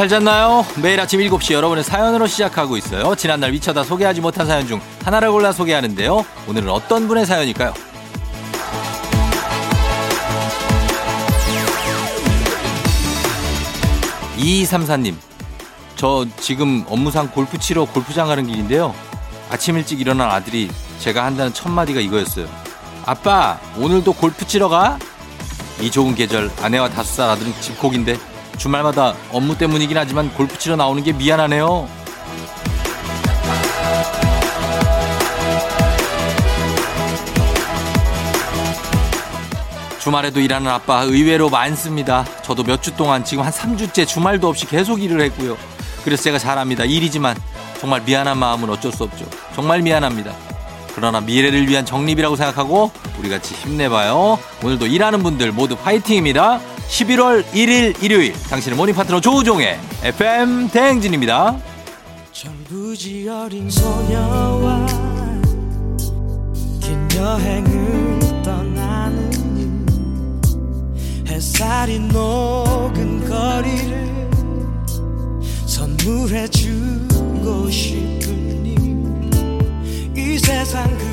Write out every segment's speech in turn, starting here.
잘 잤나요? 매일 아침 7시 여러분의 사연으로 시작하고 있어요. 지난날 미쳐다 소개하지 못한 사연 중 하나를 골라 소개하는데요. 오늘은 어떤 분의 사연일까요? 2234님, 저 지금 업무상 골프 치러 골프장 가는 길인데요. 아침 일찍 일어난 아들이 제가 한다는 첫 마디가 이거였어요. 아빠, 오늘도 골프 치러 가? 이 좋은 계절 아내와 다섯 살 아들은 집콕인데 주말마다 업무 때문이긴 하지만 골프 치러 나오는 게 미안하네요. 주말에도 일하는 아빠 의외로 많습니다. 저도 몇 주 동안 지금 한 3주째 주말도 없이 계속 일을 했고요. 그래서 제가 잘합니다. 일이지만 정말 미안한 마음은 어쩔 수 없죠. 정말 미안합니다. 그러나 미래를 위한 적립이라고 생각하고 우리 같이 힘내봐요. 오늘도 일하는 분들 모두 파이팅입니다. 11월 1일 일요일. 당신의 morning 파트너 조우종의 FM 대행진입니다. 철부지 어린 소녀와 긴 여행을 떠나는 이 햇살이 녹은 거리를 선물해 주고 싶으니 이 세상 그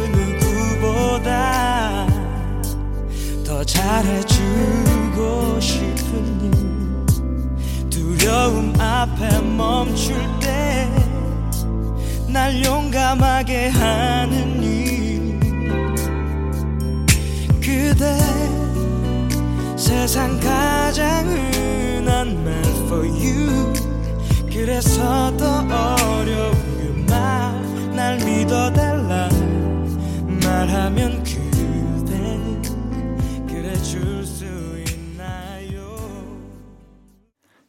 누구보다 더 잘해 주고 싶으니 두려움 앞에 멈출 때 날 용감하게 하는 일. 그대 세상 가장 흔한 말 for you. 그래서 더 어려운 그말날 믿어달라 말하면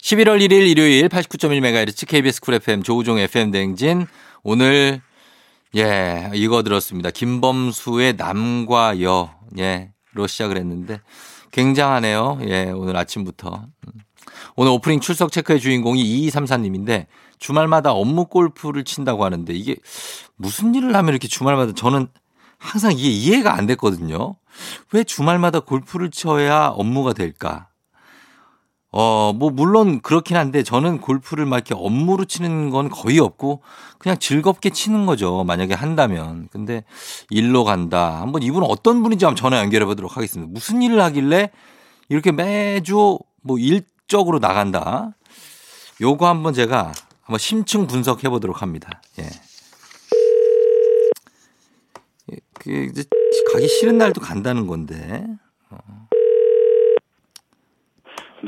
11월 1일 일요일 89.1MHz KBS 쿨 FM 조우종 FM 대행진 오늘 예 이거 들었습니다. 김범수의 남과 여 예로 시작을 했는데 굉장하네요. 예 오늘 아침부터 음. 오늘 오프닝 출석 체크의 주인공이 2234님인데 주말마다 업무 골프를 친다고 하는데 이게 무슨 일을 하면 이렇게 주말마다 저는 항상 이게 이해가 안 됐거든요. 왜 주말마다 골프를 쳐야 업무가 될까? 어, 뭐, 물론 그렇긴 한데 저는 골프를 막 이렇게 업무로 치는 건 거의 없고 그냥 즐겁게 치는 거죠. 만약에 한다면. 근데 일로 간다. 한번 이분은 어떤 분인지 한번 전화 연결해 보도록 하겠습니다. 무슨 일을 하길래 이렇게 매주 뭐 일적으로 나간다. 요거 한번 제가 한번 심층 분석해 보도록 합니다. 예. 예, 그 이제 가기 싫은 날도 간다는 건데.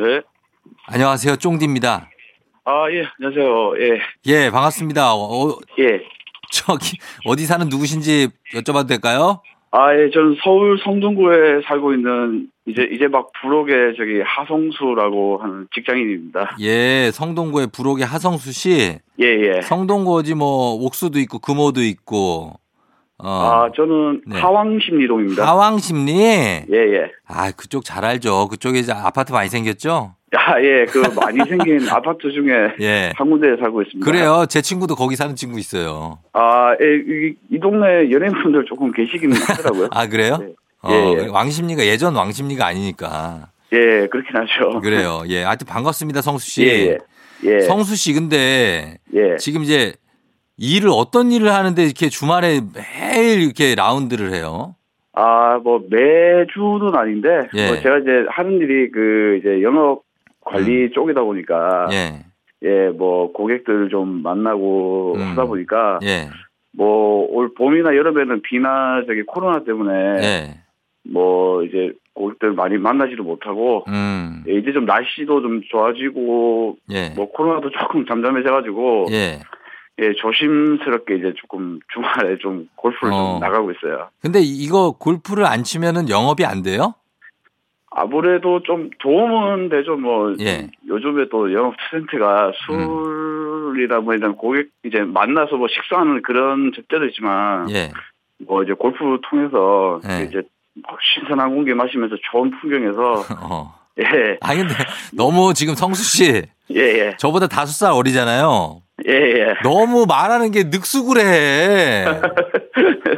네. 안녕하세요. 쫑디입니다. 아, 예, 안녕하세요. 예, 예, 반갑습니다. 어, 예. 저기 어디 사는 누구신지 여쭤봐도 될까요? 아, 예, 저는 서울 성동구에 살고 있는 이제, 이제 막 부록의 저기 하성수라고 하는 직장인입니다. 예, 성동구의 부록의 하성수 씨. 예, 예. 성동구 어디 뭐 옥수도 있고 금호도 있고. 어. 아, 저는 네. 하왕심리동입니다. 하왕심리. 예, 예. 아, 그쪽 잘 알죠. 그쪽에 이제 아파트 많이 생겼죠? 아, 예, 그 많이 생긴 아파트 중에 예. 한 군데에 살고 있습니다. 그래요. 제 친구도 거기 사는 친구 있어요. 아, 예, 이, 이 동네 연예인분들 조금 계시긴 하더라고요. 아, 그래요? 네. 어, 예, 예. 왕심리가 예전 왕심리가 아니니까. 예, 그렇긴 하죠. 그래요. 예. 하여튼 반갑습니다, 성수 씨. 예, 예. 예. 성수 씨 근데 예. 지금 이제 일을 어떤 일을 하는데 이렇게 주말에 매일 이렇게 라운드를 해요? 아, 뭐 매주는 아닌데 예. 뭐 제가 이제 하는 일이 그 이제 영업 관리 쪽이다 보니까 예. 예, 뭐 고객들 좀 만나고 음. 하다 보니까 예. 뭐올 봄이나 여름에는 비나 저기 코로나 때문에 예. 뭐 이제 고객들 많이 만나지를 못하고 음. 예, 이제 좀 날씨도 좀 좋아지고 예. 뭐 코로나도 조금 잠잠해져가지고 예. 예 조심스럽게 이제 조금 주말에 좀 골프를 어. 좀 나가고 있어요. 근데 이거 골프를 안 치면은 영업이 안 돼요? 아무래도 좀 도움은 되죠. 뭐 예. 요즘에 또 영업 트렌드가 술이나 뭐 일단 고객 이제 만나서 뭐 식사하는 그런 접대도 있지만 예. 뭐 이제 골프 통해서 예. 이제 막 신선한 공기 마시면서 좋은 풍경에서 어. 예, 아 근데 너무 지금 성수 씨 예, 예, 저보다 다섯 살 어리잖아요. 예, 예. 너무 말하는 게 늑수구래.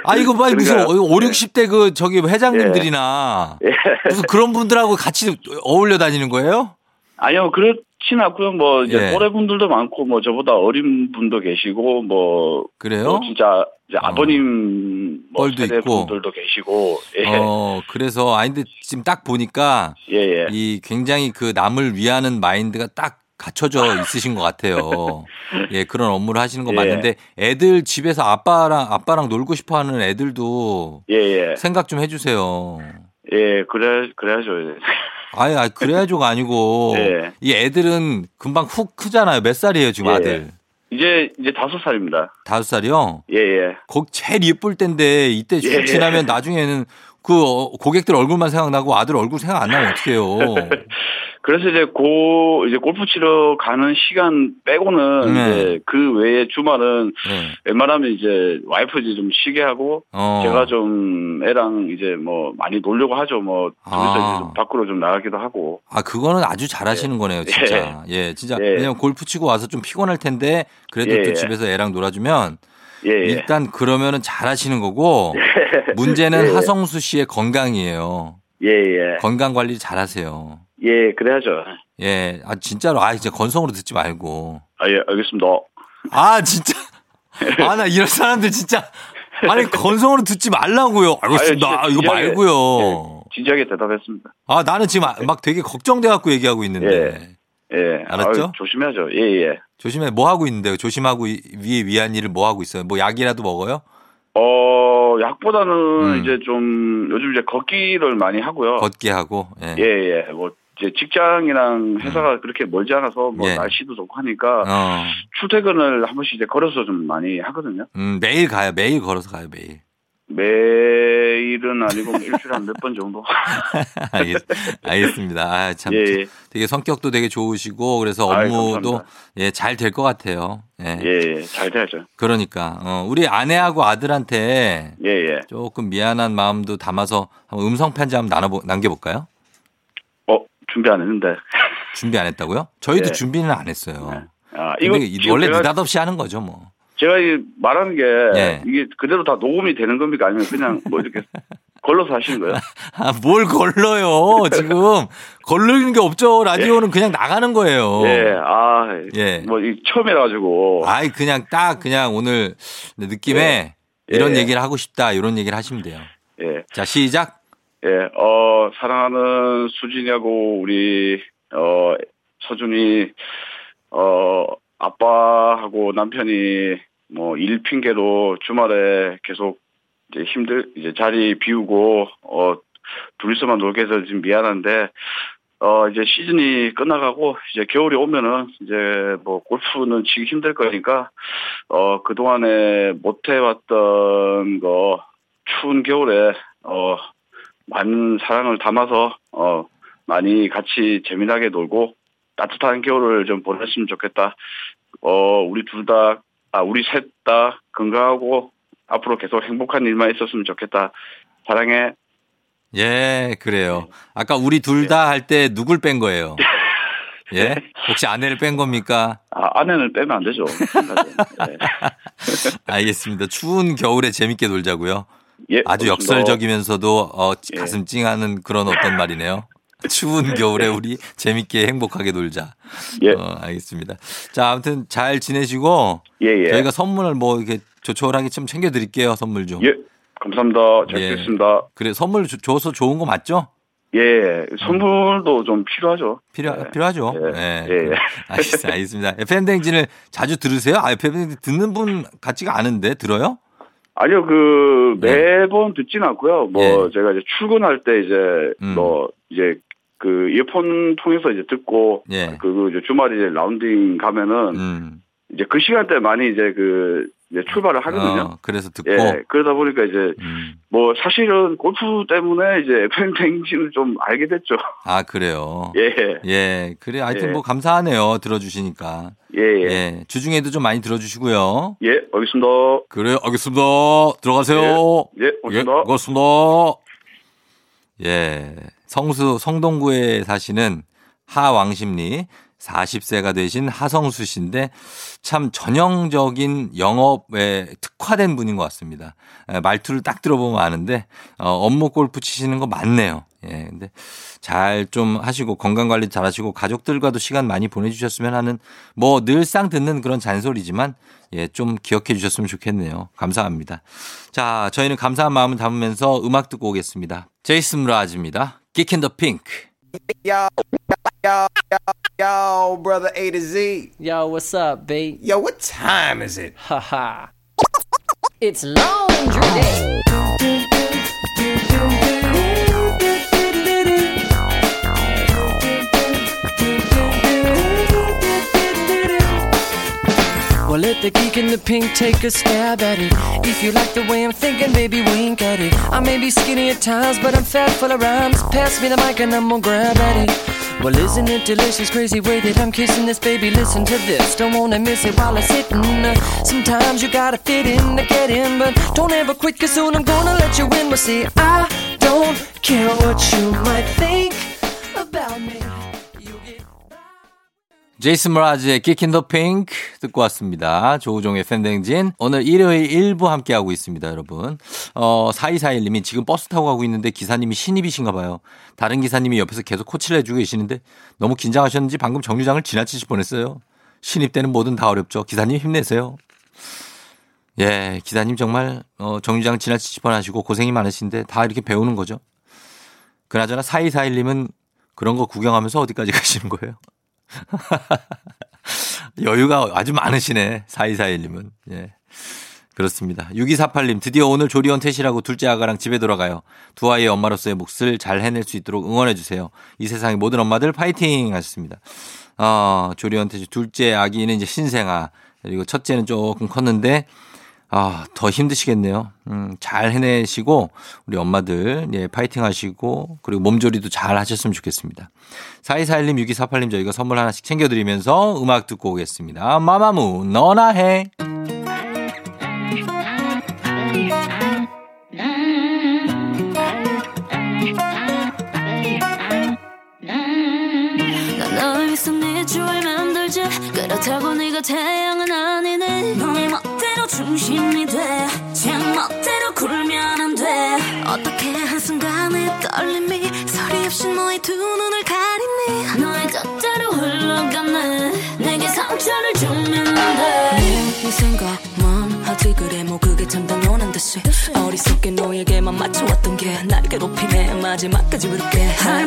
아 이거 봐 무슨 그러니까요. 5, 60대 그 저기 회장님들이나 예. 무슨 그런 분들하고 같이 어울려 다니는 거예요? 아니요, 그렇 친하고요. 뭐 이제 예. 또래 분들도 많고 뭐 저보다 어린 분도 계시고 뭐 그래요? 또 진짜 이제 어. 아버님 뭐 뻘도 세대 있고. 분들도 계시고 예. 어, 그래서, 아, 근데 지금 딱 보니까 예, 예. 이 굉장히 그 남을 위하는 마인드가 딱 갖춰져 있으신 것 같아요. 예, 그런 업무를 하시는 거 예. 맞는데 애들 집에서 아빠랑, 아빠랑 놀고 싶어 하는 애들도 예, 예. 생각 좀 해 주세요. 예, 그래 그래야죠. 예. 아예 아이, 그래야죠가 아니고 예. 이 애들은 금방 훅 크잖아요. 몇 살이에요 지금 예. 아들? 이제 이제 다섯 살입니다. 다섯 살이요? 예, 예. 거 제일 이쁠 때인데 이때 쭉 예. 지나면 나중에는 그 어, 고객들 얼굴만 생각나고 아들 얼굴 생각 안 나면 어떡해요. 그래서 이제 고 이제 골프 치러 가는 시간 빼고는 네. 이제 그 외에 주말은 네. 웬만하면 이제 와이프 이제 좀 쉬게 하고 어. 제가 좀 애랑 이제 뭐 많이 놀려고 하죠. 뭐 아. 좀 밖으로 좀 나가기도 하고. 아, 그거는 아주 잘하시는 거네요, 진짜. 예, 진짜. 예. 왜냐면 골프 치고 와서 좀 피곤할 텐데, 그래도 예, 또 예. 집에서 애랑 놀아주면, 예, 예. 일단 그러면은 잘하시는 거고, 문제는 예, 예. 하성수 씨의 건강이에요. 예, 예. 건강 관리 잘하세요. 예, 그래야죠. 예, 아, 진짜로, 아, 이제 건성으로 듣지 말고. 아, 예, 알겠습니다. 아, 진짜. 아, 나 이런 사람들 진짜. 아니, 건성으로 듣지 말라고요. 알겠습니다. 아, 진짜 이거 진지하게, 말고요. 예, 진지하게 대답했습니다. 아, 나는 지금 아- 막 되게 걱정돼 갖고 얘기하고 있는데. 예. 알았죠? 아유, 조심해야죠. 예, 예. 조심해, 뭐 하고 있는데요? 조심하고 이- 위에 위한 일을 뭐 하고 있어요? 뭐 약이라도 먹어요? 어, 약보다는 음. 이제 좀 요즘 이제 걷기를 많이 하고요. 걷게 하고. 예. 예, 예. 뭐 이제 직장이랑 회사가 그렇게 멀지 않아서 뭐 음. 예. 날씨도 좋고 하니까 어, 출퇴근을 한 번씩 이제 걸어서 좀 많이 하거든요. 음, 매일 가요. 매일 걸어서 가요, 매일. 매일은 아니고 뭐 일주일에 한 몇 번 정도. 알겠, 알겠습니다. 아, 참. 예, 예. 되게 성격도 되게 좋으시고, 그래서 업무도. 예, 잘 될 것 같아요. 예. 예, 예. 잘 돼야죠. 그러니까, 어, 우리 아내하고 아들한테 예, 예. 조금 미안한 마음도 담아서 한번 음성 편지 한번 나눠, 남겨볼까요? 어, 준비 안 했는데. 준비 안 했다고요? 저희도 네. 준비는 안 했어요. 아, 이거 원래 제가, 느닷없이 하는 거죠, 뭐. 제가 이 말하는 게 예. 이게 그대로 다 녹음이 되는 겁니까? 아니면 그냥 뭐 이렇게 걸러서 하시는 거예요? 아, 뭘 걸러요, 지금. 걸르는 게 없죠. 라디오는 그냥 나가는 거예요. 예, 아, 예. 뭐, 이 처음이라 가지고. 아이, 그냥 딱, 그냥 오늘 느낌에 예. 이런 예. 얘기를 하고 싶다, 이런 얘기를 하시면 돼요. 예, 자, 시작. 예, 어, 사랑하는 수진이하고 우리, 어, 서준이, 어, 아빠하고 남편이 뭐 일 핑계로 주말에 계속 이제 힘들, 이제 자리 비우고, 어, 둘이서만 놀게 해서 지금 미안한데, 어, 이제 시즌이 끝나가고, 이제 겨울이 오면은, 이제 뭐, 골프는 치기 힘들 거니까, 어, 그동안에 못 해왔던 거, 추운 겨울에, 어, 많은 사랑을 담아서, 어, 많이 같이 재미나게 놀고, 따뜻한 겨울을 좀 보냈으면 좋겠다. 어, 우리 둘 다, 아, 우리 셋 다 건강하고, 앞으로 계속 행복한 일만 있었으면 좋겠다. 사랑해. 예, 그래요. 아까 우리 둘 다 할 때 누굴 뺀 거예요? 예? 네. 혹시 아내를 뺀 겁니까? 아, 아내는 빼면 안 되죠. 예. 알겠습니다. 추운 겨울에 재밌게 놀자고요. 예, 아주. 역설적이면서도 어, 예. 가슴 찡하는 그런 어떤 말이네요. 추운 겨울에 우리 재밌게 행복하게 놀자. 예, 어, 알겠습니다. 자, 아무튼 잘 지내시고 예, 예. 저희가 선물을 뭐 이렇게 조촐하게 좀 챙겨 드릴게요. 선물 좀. 예, 감사합니다. 잘 예. 듣겠습니다. 그래 선물 줘- 줘서 좋은 거 맞죠? 예, 선물도 좀 필요하죠. 필요 예. 필요하죠. 예. 예. 예. 알겠습니다. 알겠습니다. FM 댕진을 자주 들으세요? 아, FM 댕진 듣는 분 같지가 않은데 들어요? 아니요, 그, 예. 매번 듣진 않고요. 뭐, 예. 제가 이제 출근할 때 이제, 음. 뭐, 이제, 그, 이어폰 통해서 이제 듣고, 예. 그, 이제 주말에 이제 라운딩 가면은, 음. 이제 그 시간대 많이 이제 그, 이제 출발을 하거든요. 어, 그래서 듣고. 예, 그러다 보니까 이제, 음. 뭐, 사실은 골프 때문에 이제 FM 댕진을 좀 알게 됐죠. 아, 그래요. 예, 예. 그래. 하여튼 예. 뭐 감사하네요. 들어주시니까. 예, 예. 예. 주중에도 좀 많이 들어주시고요. 예, 알겠습니다. 그래, 알겠습니다. 들어가세요. 예, 예, 알겠습니다. 고맙습니다. 예. 성수, 성동구에 사시는 하왕심리 40세가 되신 하성수 씨인데 참 전형적인 영업에 특화된 분인 것 같습니다. 에, 말투를 딱 들어보면 아는데 어, 업무 골프 치시는 거 맞네요. 예, 근데 잘 좀 하시고 건강 관리 잘 하시고 가족들과도 시간 많이 보내주셨으면 하는 뭐 늘상 듣는 그런 잔소리지만 예, 좀 기억해 주셨으면 좋겠네요. 감사합니다. 자, 저희는 감사한 마음을 담으면서 음악 듣고 오겠습니다. 제이슨 무라즈입니다. Kick in the Pink. Yo, yo, yo, yo, brother A to Z. Yo, what's up, B? Yo, what time is it? Haha. it's laundry day. Well, let the geek in the pink take a stab at it. If you like the way I'm thinking, baby, wink at it. I may be skinny at times, but I'm fat full of rhymes. Pass me the mic and I'm gonna grab at it. Well, isn't it delicious, crazy way that I'm kissing this baby? Listen to this, don't wanna miss it while I'm sitting. Uh, sometimes you gotta fit in to get in, but don't ever quit, cause soon I'm gonna let you in. Well, see, I don't care what you might think about me. 제이슨 브라즈의 in the Pink 듣고 왔습니다. 조우종의 팬댕진. 오늘 일요일 1부 함께하고 있습니다, 여러분. 어, 4241님이 지금 버스 타고 가고 있는데 기사님이 신입이신가 봐요. 다른 기사님이 옆에서 계속 코치를 해주고 계시는데 너무 긴장하셨는지 방금 정류장을 지나치실 뻔했어요. 신입 때는 뭐든 다 어렵죠. 기사님 힘내세요. 예, 기사님 정말 어, 정류장 지나치실 뻔하시고 고생이 많으신데 다 이렇게 배우는 거죠. 그나저나 4241님은 그런 거 구경하면서 어디까지 가시는 거예요? 여유가 아주 많으시네. 4241님은. 예. 그렇습니다. 6248님, 드디어 오늘 조리원 퇴실하고 둘째 아가랑 집에 돌아가요. 두 아이의 엄마로서의 몫을 잘 해낼 수 있도록 응원해주세요. 이 세상의 모든 엄마들 파이팅! 하셨습니다. 어, 조리원 퇴실. 둘째 아기는 이제 신생아. 그리고 첫째는 조금 컸는데, 아, 더 힘드시겠네요. 음, 잘 해내시고, 우리 엄마들, 예, 파이팅 하시고, 그리고 몸조리도 잘 하셨으면 좋겠습니다. 4241님, 6248님 저희가 선물 하나씩 챙겨드리면서 음악 듣고 오겠습니다. 마마무, 너나 해. 네 그렇다고 네가 태양은 아니네 중심이 돼제 멋대로 굴면 안 돼. 어떻게 한순간에 떨림이 소리 없이 너의 두 눈을 가리니? 너의 뜻대로 흘러가네. 내게 상처를 주면 안돼네 생각만 하지 그래. 뭐 그게 참 당연한 듯이. 어리석게 너에게만 맞춰왔던 게 날 괴롭히네. 마지막까지 부를게. 할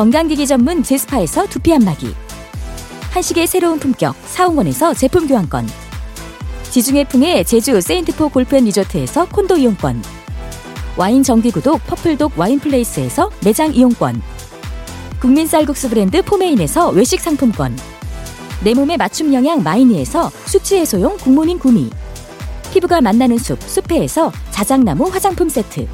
건강기기 전문 제스파에서 두피 안마기. 한식의 새로운 품격 사홍원에서 제품 교환권. 지중해 풍의 제주 세인트포 골프앤 리조트에서 콘도 이용권. 와인 정기구독 퍼플독 와인플레이스에서 매장 이용권. 국민 쌀국수 브랜드 포메인에서 외식 상품권. 내 몸에 맞춤 영양 마이니에서 수치 해소용 굿모닝 구미. 피부가 만나는 숲 숲회에서 자작나무 화장품 세트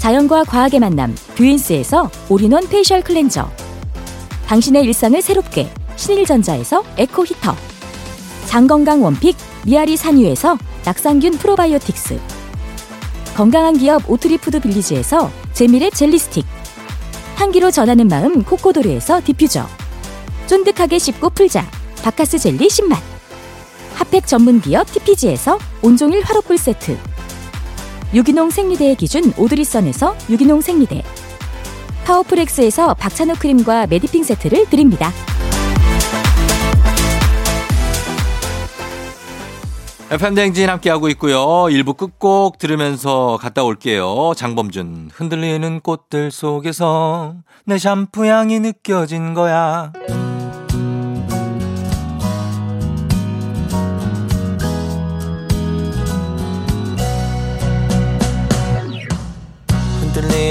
자연과 과학의 만남 뷰인스에서 all-in-one facial cleanser. 당신의 일상을 새롭게 신일전자에서 에코 히터. 장건강 one pick 미야리산유에서 낙산균 프로바이오틱스. 건강한 기업 오트리푸드 빌리지에서 재미랩 젤리 스틱. 향기로 전하는 마음 코코도르에서 디퓨저. 쫀득하게 씹고 풀자 박카스 젤리 10만. 핫팩 전문 기업 TPG에서 온종일 화롯불 세트 유기농 생리대의 기준 오드리선에서 유기농 생리대 파워풀엑스에서 박찬호 크림과 메디핑 세트를 드립니다. FM 대행진 함께하고 있고요. 일부 끝곡 들으면서 갔다 올게요. 장범준. 흔들리는 꽃들 속에서 내 샴푸 향이 느껴진 거야.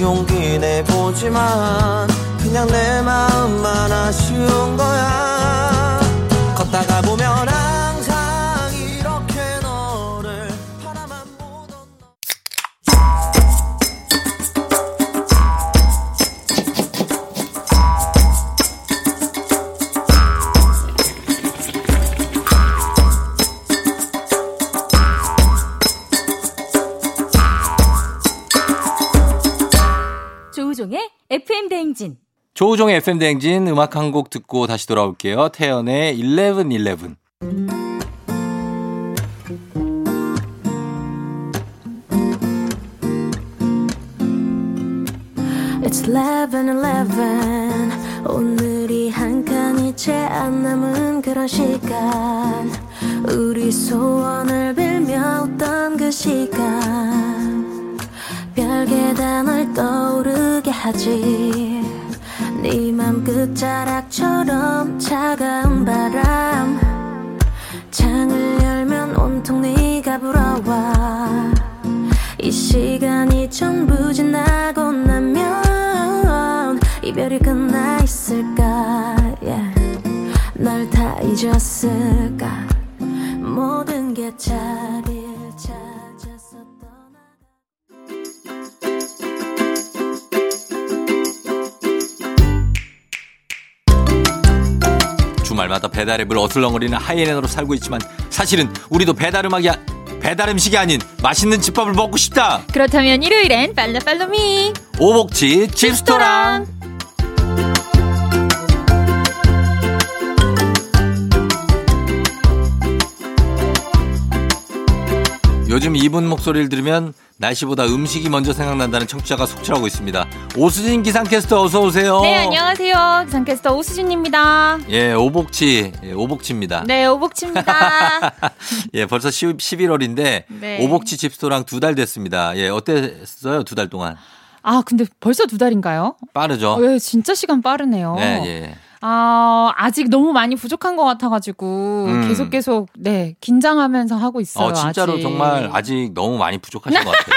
용기 내보지만 그냥 내 마음만 아쉬운 거야. 걷다가 보면 행진. 조우종의 FM 댕진 음악 한 곡 듣고 다시 돌아올게요. 태연의 1111. It's 11:11 오늘이 한 칸이 채 안 남은 그런 시간 우리 소원을 빌며 웃던 그 시간 별게 단을 떠오르게 하지. 네맘 끝자락처럼 차가운 바람. 창을 열면 온통 네가 불어와. 이 시간이 전부 지나고 나면 이별이 끝나 있을까? Yeah. 널 다 잊었을까? 모든 게 자리를 찾 주말마다 배달앱을 어슬렁거리는 하이에너로 살고 있지만 사실은 우리도 배달 음악이 아, 배달 음식이 아닌 맛있는 집밥을 먹고 싶다. 그렇다면 일요일엔 팔로 팔로미 오복치 집스토랑. 요즘 이분 목소리를 들으면 날씨보다 음식이 먼저 생각난다는 청취자가 속출하고 있습니다. 오수진 기상캐스터 어서 오세요. 네 안녕하세요 기상캐스터 오수진입니다 예, 오복치, 예, 오복치입니다. 네 오복치입니다 예, 벌써 10, 11월인데 네. 오복치 집스토랑 두 달 됐습니다. 예, 어땠어요? 두 달 동안. 아 근데 벌써 두 달인가요? 빠르죠? 어, 예, 진짜 시간 빠르네요 네, 예. 아 아직 너무 많이 부족한 것 같아가지고 음. 계속 계속 네 긴장하면서 하고 있어요 어, 진짜로 아직. 정말 아직 너무 많이 부족하신 것 같아요.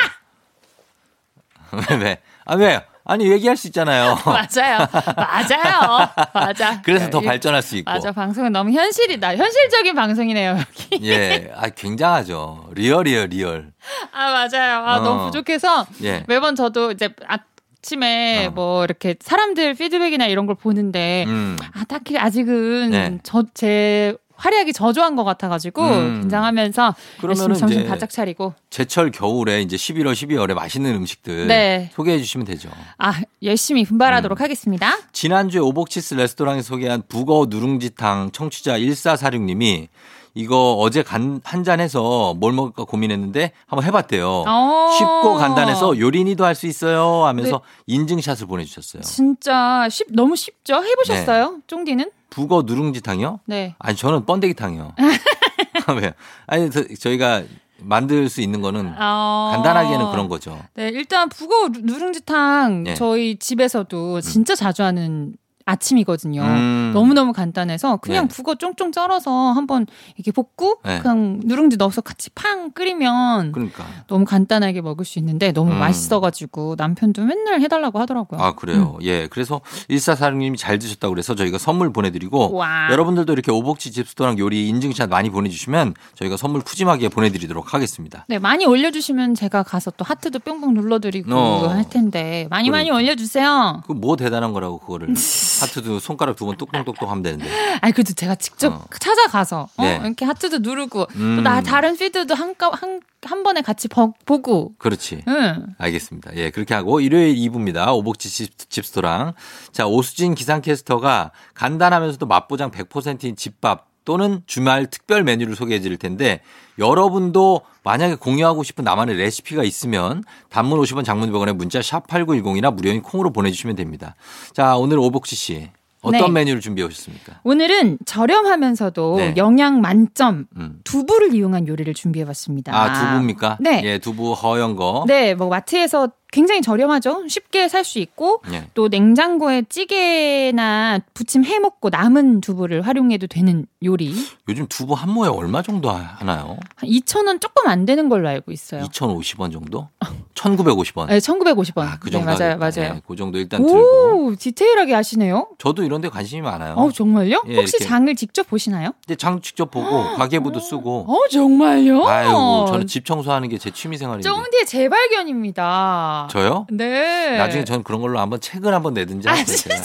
왜, 왜? 아, 왜? 아니, 얘기할 수 있잖아요. 맞아요 맞아요 맞아 그래서 더 이- 발전할 수 있고. 맞아 방송은 너무 현실이다 현실적인 방송이네요 여기 예, 아, 굉장하죠. 리얼이에요, 리얼. 아 맞아요. 아 어. 너무 부족해서 예. 매번 저도 이제 아 침에 어. 뭐 이렇게 사람들 피드백이나 이런 걸 보는데 음. 아 딱히 아직은 네. 저제 활약이 저조한 것 같아가지고 음. 긴장하면서 열심히 정신 바짝 차리고 제철 겨울에 이제 11월, 12월에 맛있는 음식들 네. 소개해 주시면 되죠. 아 열심히 분발하도록 음. 하겠습니다. 지난주에 오복치스 레스토랑에 소개한 북어 누룽지탕 청취자 1446님이 이거 어제 간, 한 잔 해서 뭘 먹을까 고민했는데 한번 해봤대요. 어. 쉽고 간단해서 요린이도 할 수 있어요 하면서 네. 인증샷을 보내주셨어요. 진짜 쉽 너무 쉽죠? 해보셨어요? 쫑디는? 북어 누룽지탕이요? 네. 아니 저는 번데기탕이요. 왜? 아니 저, 저희가 만들 수 있는 거는 어. 간단하게는 그런 거죠. 네, 일단 북어 누- 누룽지탕 예. 저희 집에서도 진짜 자주 하는 아침이거든요. 음. 너무너무 간단해서 그냥 네. 북어 쫑쫑 썰어서 한번 이렇게 볶고 네. 그냥 누룽지 넣어서 같이 팡 끓이면 그러니까. 너무 간단하게 먹을 수 있는데 너무 음. 맛있어가지고 남편도 맨날 해달라고 하더라고요. 아, 그래요. 음. 예. 그래서 1446님이 잘 드셨다고 그래서 저희가 선물 보내드리고 와. 여러분들도 이렇게 오복지 집스토랑 요리 인증샷 많이 보내주시면 저희가 선물 푸짐하게 보내드리도록 하겠습니다. 네, 많이 올려주시면 제가 가서 또 하트도 뿅뿅 눌러드리고 어. 할 텐데 많이 많이 그러니까. 올려주세요. 그 뭐 대단한 거라고 그거를 하트도 손가락 두 번 똑똑똑똑 하면 되는데. 아니 그래도 제가 직접 어. 찾아가서 어, 네. 이렇게 하트도 누르고 음. 또나 다른 피드도 한한 한 번에 같이 버- 보고. 그렇지. 응. 알겠습니다. 예, 그렇게 하고 일요일 2부입니다. 오복지 집, 집스토랑. 자, 오수진 기상캐스터가 간단하면서도 맛보장 100%인 집밥 또는 주말 특별 메뉴를 소개해 드릴 텐데 여러분도 만약에 공유하고 싶은 나만의 레시피가 있으면 단문 50원 장문 100원에 문자 샵 8910이나 무료인 콩으로 보내주시면 됩니다. 자, 오늘 오복지 씨 어떤 네. 메뉴를 준비해 오셨습니까? 오늘은 저렴하면서도 네. 영양 만점 음. 두부를 이용한 요리를 준비해 봤습니다. 아, 두부입니까? 네. 예, 두부 허연 거. 네, 뭐 마트에서 굉장히 저렴하죠. 쉽게 살 수 있고 예. 또 냉장고에 찌개나 부침 해 먹고 남은 두부를 활용해도 되는 요리. 요즘 두부 한 모에 얼마 정도 하나요? 한 2,000원 조금 안 되는 걸로 알고 있어요. 2,050원 정도? 1,950원. 네, 1,950원. 아, 그 네, 정도 맞아요. 하겠다. 맞아요. 예, 그 정도 일단 들고. 오, 디테일하게 아시네요. 저도 이런 데 관심이 많아요. 어, 정말요? 예, 혹시 이렇게. 장을 직접 보시나요? 근데 장 직접 보고 가계부도 쓰고. 어, 정말요? 아유, 저는 집 청소하는 게 제 취미 생활인데. 쫑디의 재발견입니다. 저요? 네. 나중에 전 그런 걸로 한번 책을 한번 내든지 아. 제가.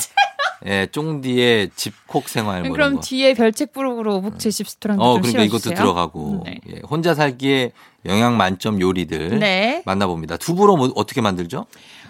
예, 쫑디의 집콕 생활 뭐 그럼 거. 뒤에 별책 부록으로 오복제 집스토랑 어, 좀 그러니까 이것도. 들어가고. 네. 예, 혼자 살기에 영양 만점 요리들 네. 만나봅니다. 두부로 뭐 어떻게 만들죠?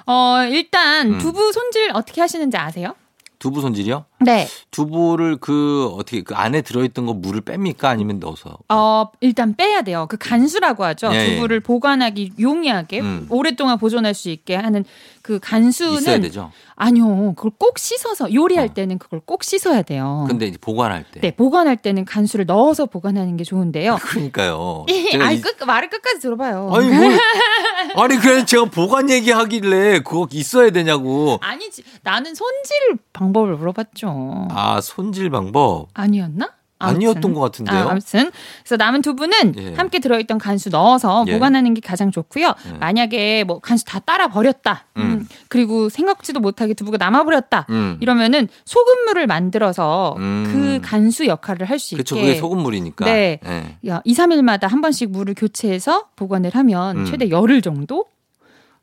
어, 일단 음. 두부 손질 어떻게 하시는지 아세요? 두부 손질이요? 네. 두부를 그 어떻게 그 안에 들어있던 거 물을 뺍니까 아니면 넣어서? 어, 일단 빼야 돼요. 그 간수라고 하죠. 예, 예. 두부를 보관하기 용이하게 음. 오랫동안 보존할 수 있게 하는 그 간수는 있어야 되죠. 아니요. 그걸 꼭 씻어서 요리할 어. 때는 그걸 꼭 씻어야 돼요. 근데 이제 보관할 때. 네, 보관할 때는 간수를 넣어서 보관하는 게 좋은데요. 그러니까요. 아, 제가 이- 끝, 말을 끝까지 들어봐요. 아니 뭘 아니 그냥 제가 보관 얘기하길래 그거 있어야 되냐고. 아니지. 나는 손질 방법을 물어봤죠. 아 손질 방법 아니었나? 아니었던 것 같은데요. 아, 아무튼 그래서 남은 두부는 예. 함께 들어있던 간수 넣어서 예. 보관하는 게 가장 좋고요. 예. 만약에 뭐 간수 다 따라 버렸다. 음. 음. 그리고 생각지도 못하게 두부가 남아 버렸다. 음. 이러면은 소금물을 만들어서 음. 그 간수 역할을 할 수 있게 그렇죠. 그게 소금물이니까. 네. 예. 야, 2, 3일마다 한 번씩 물을 교체해서 보관을 하면 음. 최대 열흘 정도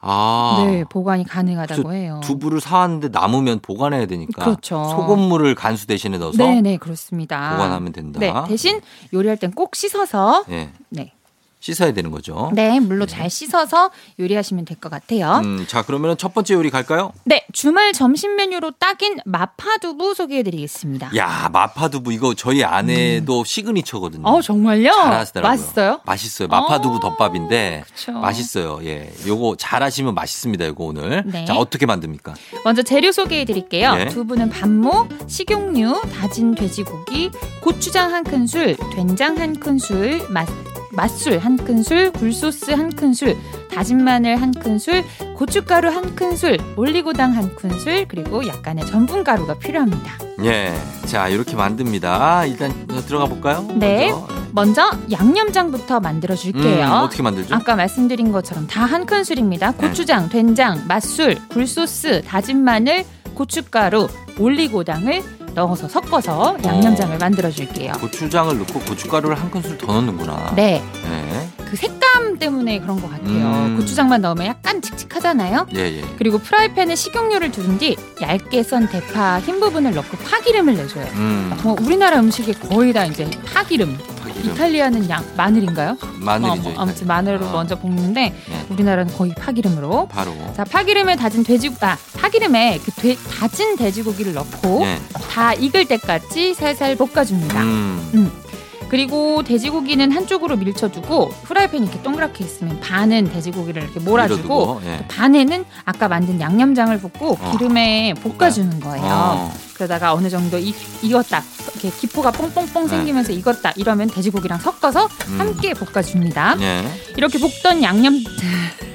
아. 네, 보관이 가능하다고 해요. 두부를 사왔는데 남으면 보관해야 되니까. 그렇죠. 소금물을 간수 대신에 넣어서 네, 네, 그렇습니다. 보관하면 된다. 네, 대신 요리할 땐 꼭 씻어서 예. 네. 씻어야 되는 거죠. 네, 물로 잘 씻어서 요리하시면 될 것 같아요. 음, 자, 그러면 첫 번째 요리 갈까요? 네, 주말 점심 메뉴로 딱인 마파두부 소개해드리겠습니다. 야, 마파두부 이거 저희 아내도 시그니처거든요. 어, 정말요? 잘하시더라고요. 맛있어요? 맛있어요. 마파두부 어, 덮밥인데 그쵸. 맛있어요. 예. 요거 잘하시면 맛있습니다. 요거 오늘. 네. 자, 어떻게 만듭니까? 먼저 재료 소개해드릴게요. 네. 두부는 밥모, 식용유, 다진 돼지고기, 고추장 한 큰술, 된장 한 큰술, 맛, 맛술 한 큰술, 굴소스 한 큰술, 다진 마늘 한 큰술, 고춧가루 한 큰술, 올리고당 한 큰술, 그리고 약간의 전분 가루가 필요합니다. 예. 자, 이렇게 만듭니다. 일단 들어가 볼까요? 네. 먼저. 먼저 양념장부터 만들어 줄게요. 음, 어떻게 만들죠? 아까 말씀드린 것처럼 다 한 큰술입니다. 고추장, 된장, 맛술, 굴소스, 다진 마늘, 고춧가루, 올리고당을 넣어서 섞어서 양념장을 만들어 줄게요. 고추장을 넣고 고춧가루를 한 큰술 더 넣는구나. 네, 네. 그 색감 때문에 그런 것 같아요. 음. 고추장만 넣으면 약간 칙칙하잖아요. 예, 예. 그리고 프라이팬에 식용유를 두른 뒤 얇게 썬 대파 흰 부분을 넣고 파기름을 내줘요. 음. 뭐 우리나라 음식에 거의 다 이제 파기름. 이탈리아는 양 마늘인가요? 마늘이죠. 어, 뭐 아무튼 마늘로 아. 먼저 볶는데 예. 우리나라는 거의 파기름으로. 바로. 자 파기름에 다진 돼지 아 파기름에 그 돼- 다진 돼지고기를 넣고 예. 다 익을 때까지 살살 볶아줍니다. 음. 그리고 돼지고기는 한쪽으로 밀쳐두고 프라이팬이 이렇게 동그랗게 있으면 반은 돼지고기를 이렇게 몰아주고 예. 반에는 아까 만든 양념장을 붓고 어. 기름에 볶아주는 거예요. 어. 그러다가 어느 정도 이, 익었다 이렇게 기포가 뽕뽕뽕 생기면서 익었다 이러면 돼지고기랑 섞어서 네. 음. 함께 볶아줍니다. 예. 이렇게 볶던 양념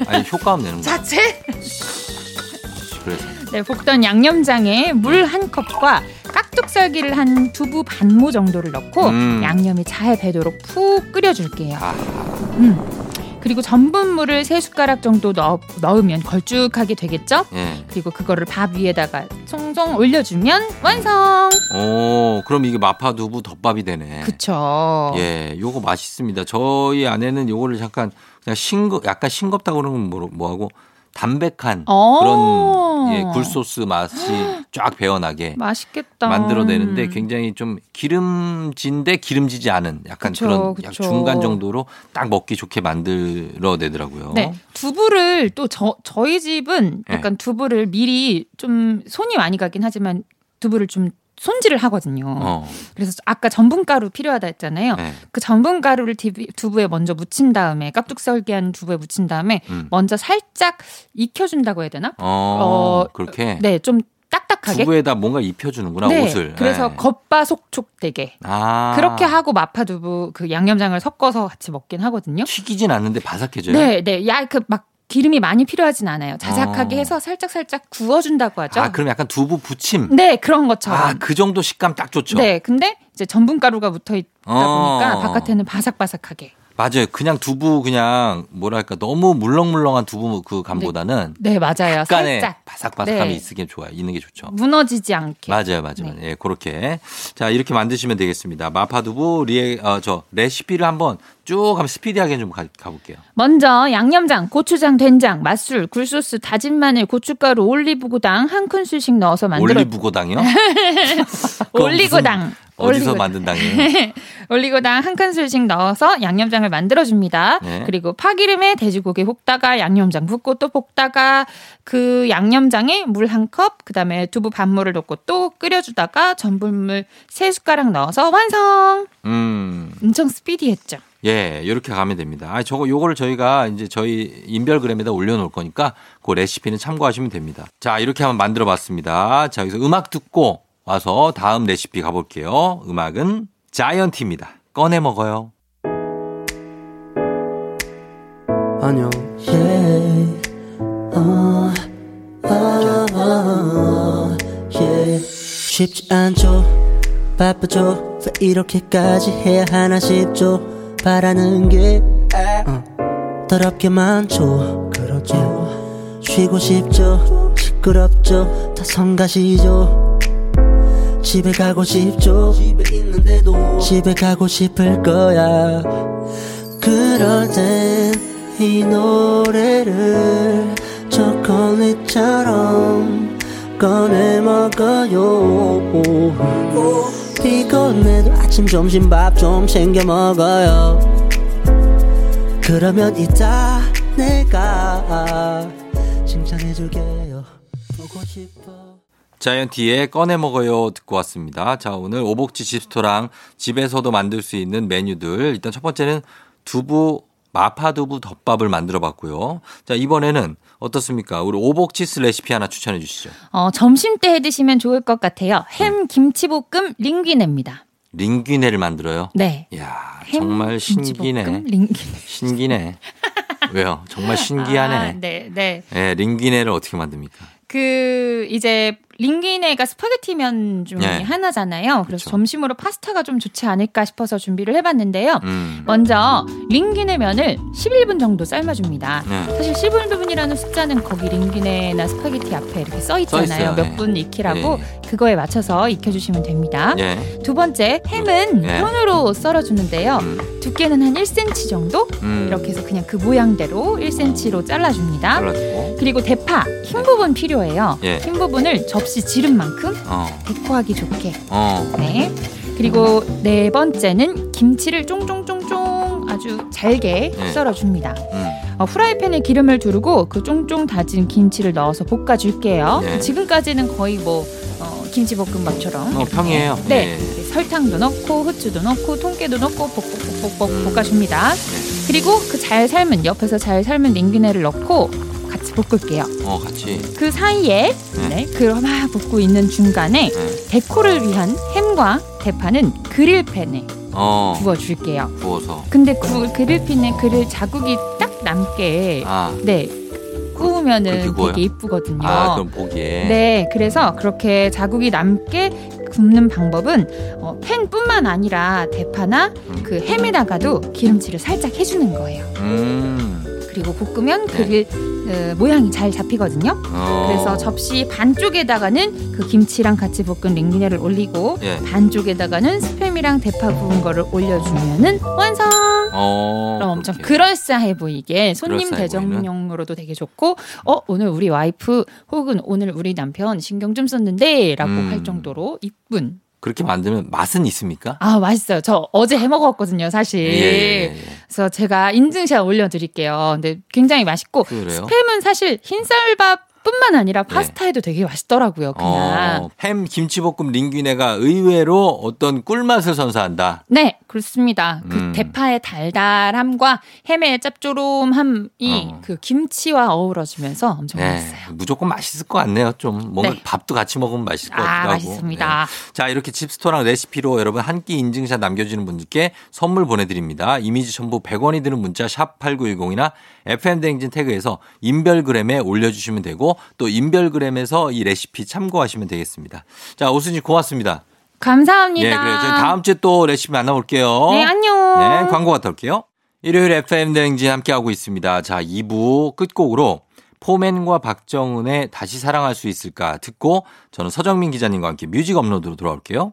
아니 효과음 내는 거. 자체 그래서 네, 볶던 양념장에 물 한 컵과 깍둑썰기를 한 두부 반모 정도를 넣고 음. 양념이 잘 배도록 푹 끓여줄게요. 아, 음. 그리고 전분물을 세 숟가락 정도 넣, 넣으면 걸쭉하게 되겠죠? 예. 그리고 그거를 밥 위에다가 송송 올려주면 완성. 오, 그럼 이게 마파두부 덮밥이 되네. 그쵸. 예, 요거 맛있습니다. 저희 아내는 요거를 잠깐 그냥 싱거, 약간 싱겁다고 그러면 뭐, 뭐하고 담백한 어. 그런 예, 굴소스 맛이 쫙 배어나게 맛있겠다. 만들어내는데 굉장히 좀 기름진데 기름지지 않은 약간 그쵸, 그런 그쵸. 중간 정도로 딱 먹기 좋게 만들어내더라고요. 네, 두부를 또 저, 저희 집은 네. 약간 두부를 미리 좀 손이 많이 가긴 하지만 두부를 좀 손질을 하거든요. 어, 그래서 아까 전분가루 필요하다 했잖아요. 네. 그 전분가루를 두부에 먼저 묻힌 다음에 깍둑 썰기한 두부에 묻힌 다음에 음. 먼저 살짝 익혀준다고 해야 되나? 어, 어, 그렇게 네, 좀 딱딱하게. 두부에다 뭔가 입혀주는구나 네, 옷을. 그래서 네. 겉바속촉되게 아, 그렇게 하고 마파두부 그 양념장을 섞어서 같이 먹긴 하거든요. 튀기진 않는데 바삭해져요. 네, 네, 야 그 막 기름이 많이 필요하진 않아요. 자작하게 어. 해서 살짝 살짝 구워준다고 하죠. 아, 그럼 약간 두부 부침. 네, 그런 것처럼. 아, 그 정도 식감 딱 좋죠. 네, 근데 이제 전분가루가 붙어 있다 어. 보니까 바깥에는 바삭바삭하게. 맞아요. 그냥 두부 그냥 뭐랄까 너무 물렁물렁한 두부 그 감보다는 네, 맞아요. 약간의 살짝 바삭바삭함이 네. 있으면 좋아요. 있는 게 좋죠. 무너지지 않게. 맞아요, 맞아요. 네. 예, 그렇게. 자, 이렇게 만드시면 되겠습니다. 마파두부 리에, 어, 저, 레시피를 한번 쭉 한번 스피디하게 좀 가, 가볼게요. 먼저 양념장, 고추장, 된장, 맛술, 굴소스, 다진 마늘, 고춧가루, 올리브고당 한 큰술씩 넣어서 만들어 올리브고당이요? 올리고당. 어디서. 만든 당이에요? 올리고당 한 큰술씩 넣어서 양념장을 만들어줍니다. 네. 그리고 파기름에 돼지고기 볶다가 양념장 붓고 또 볶다가 그 양념장에 물 한 컵, 그 다음에 두부 반물을 넣고 또 끓여주다가 전분물 세 숟가락 넣어서 완성! 음, 엄청 스피디했죠. 예, 이렇게 가면 됩니다. 아, 저거, 요거를 저희가 이제 저희 인별그램에다 올려놓을 거니까 그 레시피는 참고하시면 됩니다. 자, 이렇게 한번 만들어 봤습니다. 자, 여기서 음악 듣고 와서 다음 레시피 가볼게요. 음악은 자이언티입니다. 꺼내 먹어요. 안녕. 어, 어, 어, yeah. 쉽지 않죠. 바쁘죠. 왜 이렇게까지 해야 하나 싶죠. 바라는 게 어, 더럽게 많죠. 그렇죠. 쉬고 싶죠. 시끄럽죠. 다 성가시죠. 집에 가고 싶죠. 집에 있는데도 집에 가고 싶을 거야. 그럴 땐 이 노래를 초콜릿처럼 꺼내 먹어요 피곤해도 아침 점심 밥 좀 챙겨 먹어요 그러면 이따 내가 싶어 자이언티의 꺼내 먹어요 듣고 왔습니다. 자, 오늘 오복지 집스토랑 집에서도 만들 수 있는 메뉴들. 일단 첫 번째는 두부 마파두부 덮밥을 만들어 봤고요. 자, 이번에는 어떻습니까? 우리 오복치스 레시피 하나 추천해 주시죠. 어, 점심 때 해 드시면 좋을 것 같아요. 햄 김치볶음 링귀네입니다. 링귀네를 만들어요. 네. 햄 정말 신기네. 링귀네. 신기네. 왜요? 정말 신기하네. 아, 네, 네. 예, 링귀네를 어떻게 만듭니까? 그 이제 링기네가 스파게티면 중에 네. 하나잖아요. 그래서 그쵸. 점심으로 파스타가 좀 좋지 않을까 싶어서 준비를 해봤는데요. 음. 먼저 링기네 면을 11분 정도 삶아줍니다. 네. 사실 11분이라는 숫자는 거기 링기네나 스파게티 앞에 이렇게 써. 있잖아요. 네. 몇분 익히라고 예. 그거에 맞춰서 익혀주시면 됩니다. 예. 두 번째 햄은 예. 손으로 썰어주는데요. 음. 두께는 한 1cm 정도 음. 이렇게 해서 그냥 그 모양대로 1cm로 잘라줍니다. 잘라주고. 그리고 대파 흰 부분 필요해요. 예. 흰 부분을 접시 지름만큼 어. 데코하기 좋게. 어. 네. 그리고 네 번째는 김치를 쫑쫑쫑쫑 아주 잘게 네. 썰어줍니다. 음. 어, 프라이팬에 기름을 두르고 그 쫑쫑 다진 김치를 넣어서 볶아줄게요. 네. 지금까지는 거의 뭐 어, 김치볶음밥처럼. 어, 평이에요. 네. 예. 설탕도 넣고 후추도 넣고 통깨도 넣고 볶볶볶볶 음. 볶아줍니다. 네. 그리고 그 잘 삶은 옆에서 잘 삶은 링귀네를 넣고 같이 볶을게요. 어, 같이. 그 사이에 네. 네, 그막 볶고 있는 중간에 네. 데코를 위한 햄과 대파는 그릴팬에 어, 구워줄게요. 구워서. 근데 그 그릴팬에 그릴 자국이 딱 남게 아, 네 구우면은? 되게 이쁘거든요. 아, 그럼 보기에. 네, 그래서 그렇게 자국이 남게 굽는 방법은 어, 팬뿐만 아니라 대파나 음. 그 햄에다가도 기름칠을 살짝 해주는 거예요. 음. 그리고 볶으면 네. 그릴 어, 모양이 잘 잡히거든요. 어. 그래서 접시 반쪽에다가는 그 김치랑 같이 볶은 링기네를 올리고 예. 반쪽에다가는 스팸이랑 대파 부은 거를 올려주면은 완성. 어. 그럼 엄청 그렇게. 그럴싸해 보이게 손님 그럴싸해 대접용으로도 되게 좋고 어 오늘 우리 와이프 혹은 오늘 우리 남편 신경 좀 썼는데라고 음. 할 정도로 이쁜 그렇게 만들면 맛은 있습니까? 아 맛있어요 저 어제 해 먹었거든요 사실 예, 예, 예. 그래서 제가 인증샷 올려드릴게요 근데 굉장히 맛있고 그래요? 스팸은 사실 흰쌀밥 뿐만 아니라 파스타에도 되게 맛있더라고요 그냥 네. 어, 햄 김치볶음 링귀네가 의외로 어떤 꿀맛을 선사한다. 네, 그렇습니다. 그 음. 대파의 달달함과 햄의 짭조름함이 어. 그 김치와 어우러지면서 엄청 네, 맛있어요. 무조건 맛있을 것 같네요. 좀 뭔가 네. 밥도 같이 먹으면 맛있을 것 아, 같기도 하고. 맛있습니다. 네. 자, 이렇게 칩스토랑 레시피로 여러분 한 끼 인증샷 남겨주는 분들께 선물 보내드립니다. 이미지 첨부 100원이 드는 문자 샵 8910이나 FM대행진 태그에서 인별그램에 올려주시면 되고 또 인별그램에서 이 레시피 참고하시면 되겠습니다. 자, 오순이 고맙습니다. 감사합니다. 예, 그래요. 저희 다음 주에 또 레시피 만나볼게요. 네, 안녕. 네, 광고 갔다 올게요. 일요일 FM 대행진 함께하고 있습니다. 자, 2부 끝곡으로 포맨과 박정은의 다시 사랑할 수 있을까 듣고 저는 서정민 기자님과 함께 뮤직 업로드로 돌아올게요.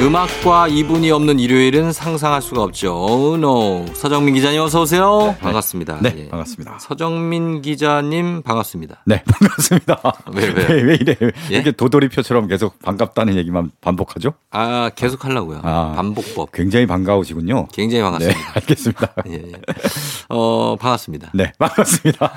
음악과 이분이 없는 일요일은 상상할 수가 없죠. Oh no. 서정민 기자님 어서 오세요. 반갑습니다. 네, 예. 반갑습니다. 서정민 기자님 반갑습니다. 네, 반갑습니다. 왜? 왜, 왜 이래? 왜 예? 이렇게 도돌이표처럼 계속 반갑다는 얘기만 반복하죠? 아 계속 하려고요. 아. 반복법. 굉장히 반가우시군요. 굉장히 네, 반갑습니다. 알겠습니다. 예, 예. 어 반갑습니다. 네, 반갑습니다.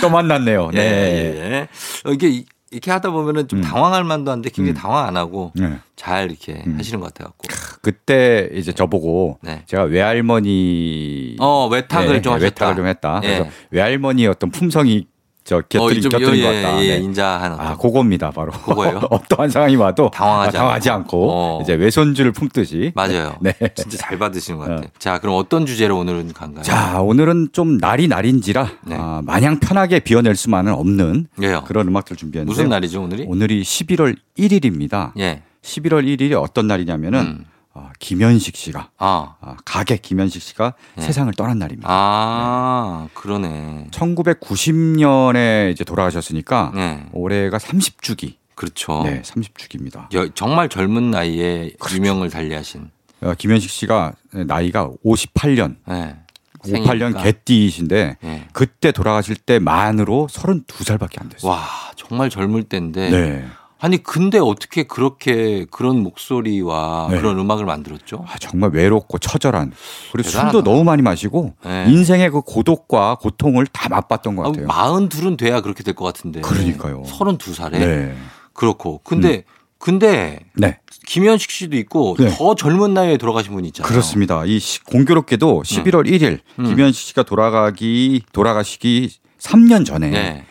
또 만났네요. 예, 네. 예, 예. 어, 이게 이- 이렇게 하다 보면은 좀 음. 당황할 만도 한데 굉장히 음. 당황 안 하고 네. 잘 이렇게 음. 하시는 것 같아갖고. 그때 이제 저보고 네. 제가 외할머니 어 외탁을 네, 좀 하셨다. 외탁을 좀 했다. 예. 그래서 외할머니의 어떤 품성이 저 어, 곁들인, 좀 곁들인 예, 것 같다. 예, 네. 인자한. 아, 그겁니다, 바로. 그거예요? 어떠한 상황이 와도 당황하지 아, 당하지 않고, 어. 이제 외손주를 품듯이. 맞아요. 네. 진짜 잘 받으시는 것 같아요. 어. 자, 그럼 어떤 주제로 오늘은 간가요? 자, 오늘은 좀 날이 날인지라 네. 아, 마냥 편하게 비워낼 수만은 없는 예요. 그런 음악들 준비했는데 무슨 날이죠 오늘이? 오늘이 11월 1일입니다. 예. 11월 1일이 어떤 날이냐면은 음. 어, 김현식 씨가 아. 아, 가게 김현식 씨가 네. 세상을 떠난 날입니다. 아, 그러네. 1990년에 이제 돌아가셨으니까 네. 올해가 30주기. 그렇죠. 네, 30주기입니다. 여- 정말 젊은 나이에 유명을 달리하신. 어, 김현식 씨가 나이가 58년, 네. 58년 생이니까. 개띠이신데 네. 그때 돌아가실 때 만으로 32살밖에 안 됐어요. 와, 정말 젊을 때인데. 네. 아니, 근데 어떻게 그렇게 그런 목소리와 네. 그런 음악을 만들었죠? 아, 정말 외롭고 처절한 그리고 대단하다. 술도 너무 많이 마시고 네. 인생의 그 고독과 고통을 다 맛봤던 것 아, 같아요. 마흔 둘은 돼야 그렇게 될 것 같은데. 그러니까요. 서른 두 살에. 네. 그렇고. 근데 근데 네. 김현식 씨도 있고 네. 더 젊은 나이에 돌아가신 분이 있잖아요. 그렇습니다. 이 시- 공교롭게도 11월 1일 음. 김현식 씨가 돌아가기 돌아가시기 3년 전에 네.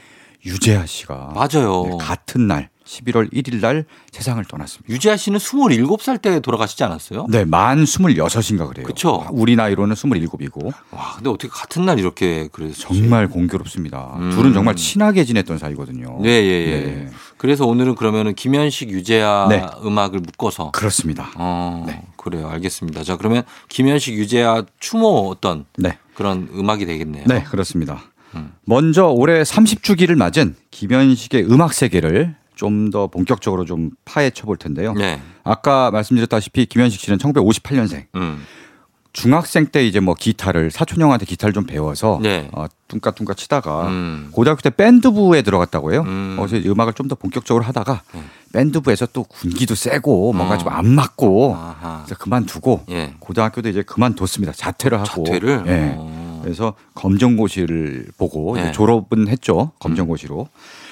유재하 씨가 맞아요. 네, 같은 날 11월 1일 날 세상을 떠났습니다. 유재하 씨는 27살 때 돌아가시지 않았어요? 네, 만 26인가 그래요. 그쵸. 우리 나이로는 27이고 와, 근데 어떻게 같은 날 이렇게 그랬지? 정말 공교롭습니다. 음. 둘은 정말 친하게 지냈던 사이거든요. 네, 예, 예. 네. 그래서 오늘은 그러면은 김현식 유재하 네. 음악을 묶어서 그렇습니다. 어, 네. 그래요. 알겠습니다. 자, 그러면 김현식 유재하 추모 어떤 네. 그런 음악이 되겠네요. 네, 그렇습니다. 음. 먼저 올해 30주기를 맞은 김현식의 음악 세계를 좀 더 본격적으로 좀 파헤쳐 볼 텐데요. 네. 아까 말씀드렸다시피 김현식 씨는 1958년생. 음. 중학생 때 이제 뭐 기타를 사촌 형한테 기타를 좀 배워서 네. 어, 뚱까뚱까 치다가 음. 고등학교 때 밴드부에 들어갔다고 해요. 음. 이제 음악을 좀 더 본격적으로 하다가 네. 밴드부에서 또 군기도 세고 뭔가 어. 좀안 맞고 아하. 그래서 그만두고 예. 고등학교도 이제 그만뒀습니다. 자퇴를 하고. 자퇴를? 예. 어. 그래서 검정고시를 보고 네. 이제 졸업은 했죠. 검정고시로.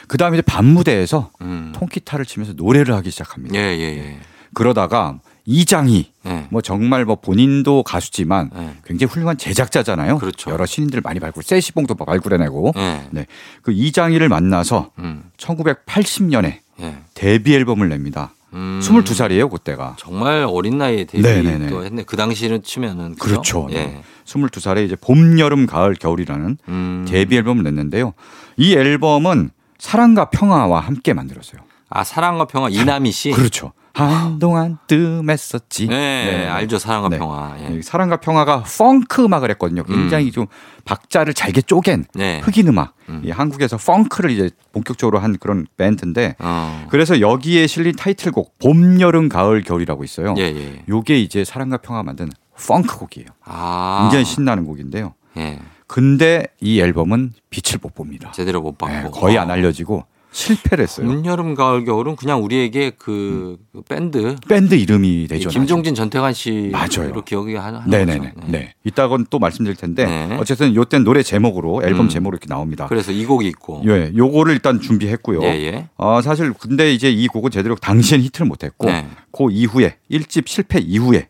그 다음에 이제 밤무대에서 음. 통기타를 치면서 노래를 하기 시작합니다. 예, 예, 예. 그러다가 이장희 예. 뭐 정말 뭐 본인도 가수지만 네. 굉장히 훌륭한 제작자잖아요. 그렇죠. 여러 신인들 많이 발굴, 세시봉도 발굴해내고. 예. 네. 그 이장희를 만나서 음. 1980년에 예. 데뷔 앨범을 냅니다. 음. 22살이에요, 그때가. 정말 어린 나이에. 데뷔도 했네. 그 당시를 치면은 그죠? 그렇죠. 예. 네. 22살에 이제 봄, 여름, 가을, 겨울이라는 음. 데뷔 앨범을 냈는데요. 이 앨범은 사랑과 평화와 함께 만들었어요. 아 사랑과 평화 이남희 씨. 그렇죠. 한동안 뜸했었지. 네, 알죠 사랑과 네. 평화. 예. 네, 사랑과 평화가 펑크 음악을 했거든요. 굉장히 좀 박자를 잘게 쪼갠 네. 흑인 음악. 음. 이 한국에서 펑크를 이제 본격적으로 한 그런 밴드인데 어. 그래서 여기에 실린 타이틀곡 봄, 여름, 가을, 겨울이라고 있어요. 예, 예. 요게 이제 사랑과 평화 만든 펑크 곡이에요. 아. 굉장히 신나는 곡인데요. 예. 근데 이 앨범은 빛을 못 봅니다. 제대로 못 네, 받고. 거의 안 알려지고 실패를 했어요. 봄, 여름, 가을, 겨울은 그냥 우리에게 그 음. 밴드 밴드 이름이 되죠. 김종진, 전태관 씨 맞아요. 로 기억이 하는 거죠. 네네네. 네. 이따가 또 말씀드릴 텐데 네. 어쨌든 요땐 노래 제목으로 앨범 음. 제목으로 이렇게 나옵니다. 그래서 이 곡이 있고. 예, 요거를 일단 준비했고요. 예, 예. 어, 사실 근데 이제 이 곡은 제대로 당시엔 히트를 못 했고 네. 그 이후에 1집 실패 이후에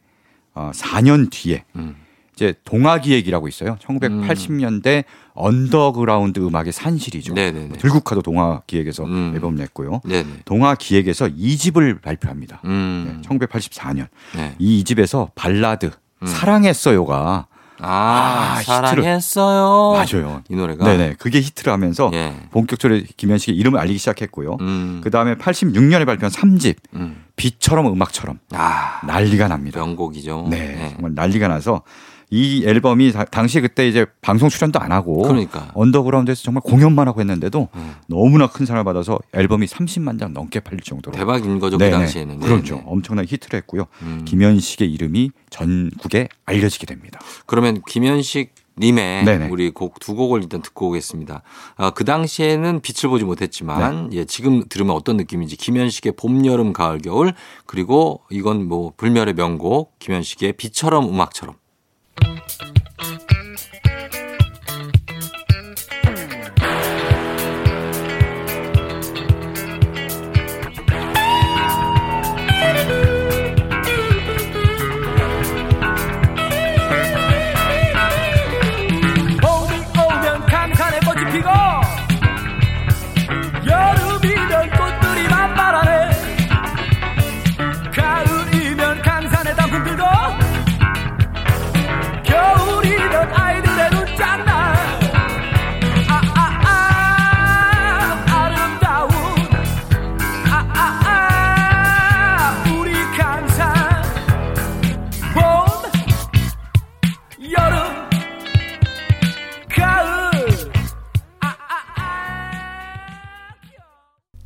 어, 4년 뒤에 음. 이제 동아기획이라고 있어요. 1980년대 언더그라운드 음악의 산실이죠. 네네네. 들국화도 동아기획에서 음. 앨범 냈고요. 네네. 동아기획에서 2집을 발표합니다. 음. 네, 1984년 네. 이 2집에서 발라드 음. 사랑했어요가 아, 아, 히트를- 사랑했어요. 맞아요. 이 노래가. 네네 그게 히트를 하면서 예. 본격적으로 김현식의 이름을 알리기 시작했고요. 음. 그 다음에 86년에 발표한 3집 음. 비처럼 음악처럼 아, 난리가 납니다. 명곡이죠. 네, 정말 난리가 나서 이 앨범이 다- 당시 그때 이제 방송 출연도 안 하고 그러니까. 언더그라운드에서 정말 공연만 하고 했는데도 음. 너무나 큰 사랑을 받아서 앨범이 30만 장 넘게 팔릴 정도로 대박인 거죠, 그 네네. 당시에는. 네, 그렇죠. 네. 엄청나게 히트를 했고요. 음. 김현식의 이름이 전국에 알려지게 됩니다. 그러면 김현식 님의 네네. 우리 곡 두 곡을 일단 듣고 오겠습니다. 아, 그 당시에는 빛을 보지 못했지만 네. 예, 지금 들으면 어떤 느낌인지 김현식의 봄, 여름, 가을, 겨울 그리고 이건 뭐 불멸의 명곡 김현식의 빛처럼 음악처럼 Thank you.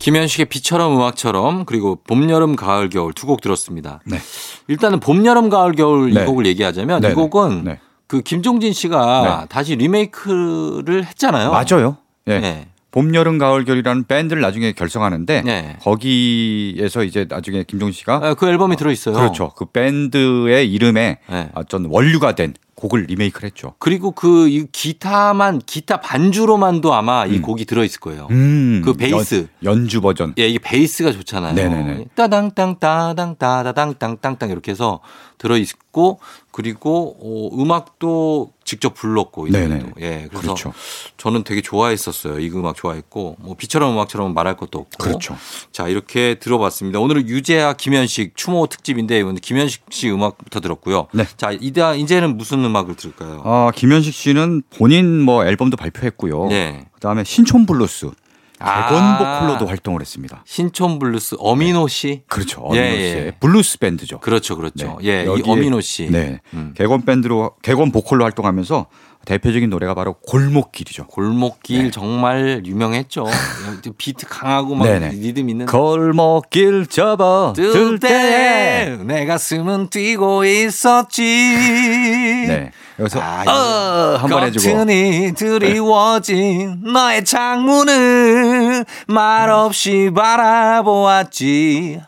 김현식의 비처럼 음악처럼 그리고 봄, 여름, 가을, 겨울 두 곡 들었습니다. 네. 일단은 봄, 여름, 가을, 겨울 네. 이 곡을 얘기하자면 네네. 이 곡은 네. 그 김종진 씨가 다시 리메이크를 했잖아요. 맞아요. 예. 네. 봄, 여름, 가을, 겨울이라는 밴드를 나중에 결성하는데 네. 거기에서 이제 나중에 김종진 씨가 아, 그 앨범이 들어 있어요. 그렇죠. 그 밴드의 이름에 네. 어떤 원류가 된 곡을 리메이크를 했죠. 그리고 그 이 기타만 기타 반주로만도 아마 이 음. 곡이 들어 있을 거예요. 음, 그 베이스. 연주 버전. 예, 이게 베이스가 좋잖아요. 네네네. 따당땅 따당 따다당 땅땅땅 이렇게 해서 들어 있고 그리고 어, 음악도 직접 불렀고 이 네네. 노래도. 예, 그래서 그렇죠. 저는 되게 좋아했었어요. 이 음악 좋아했고 뭐 비처럼 음악처럼 말할 것도 없고. 그렇죠. 자 이렇게 들어봤습니다. 오늘은 유재하 김현식 추모 특집인데 오늘 김현식 씨 음악부터 들었고요. 네. 자 이다 이제는 무슨 음악을 들을까요? 아, 김현식 씨는 본인 뭐 앨범도 발표했고요. 네. 그다음에 신촌 블루스 아. 객원 보컬로도 활동을 했습니다. 신촌 블루스 엄인호 씨. 그렇죠. 예, 엄인호 예. 씨의 블루스 밴드죠. 그렇죠, 그렇죠. 네. 예, 이 엄인호 씨. 네. 음. 객원 밴드로 객원 보컬로 활동하면서 대표적인 노래가 바로 골목길이죠. 골목길 네. 정말 유명했죠. 비트 강하고 막 네네. 리듬 있는. 골목길 접어 들들때 때. 내 가슴은 뛰고 있었지. 네. 여기서 아, 어, 한번 해주고. 커튼이 드리워진 너의 창문을 말없이 바라보았지.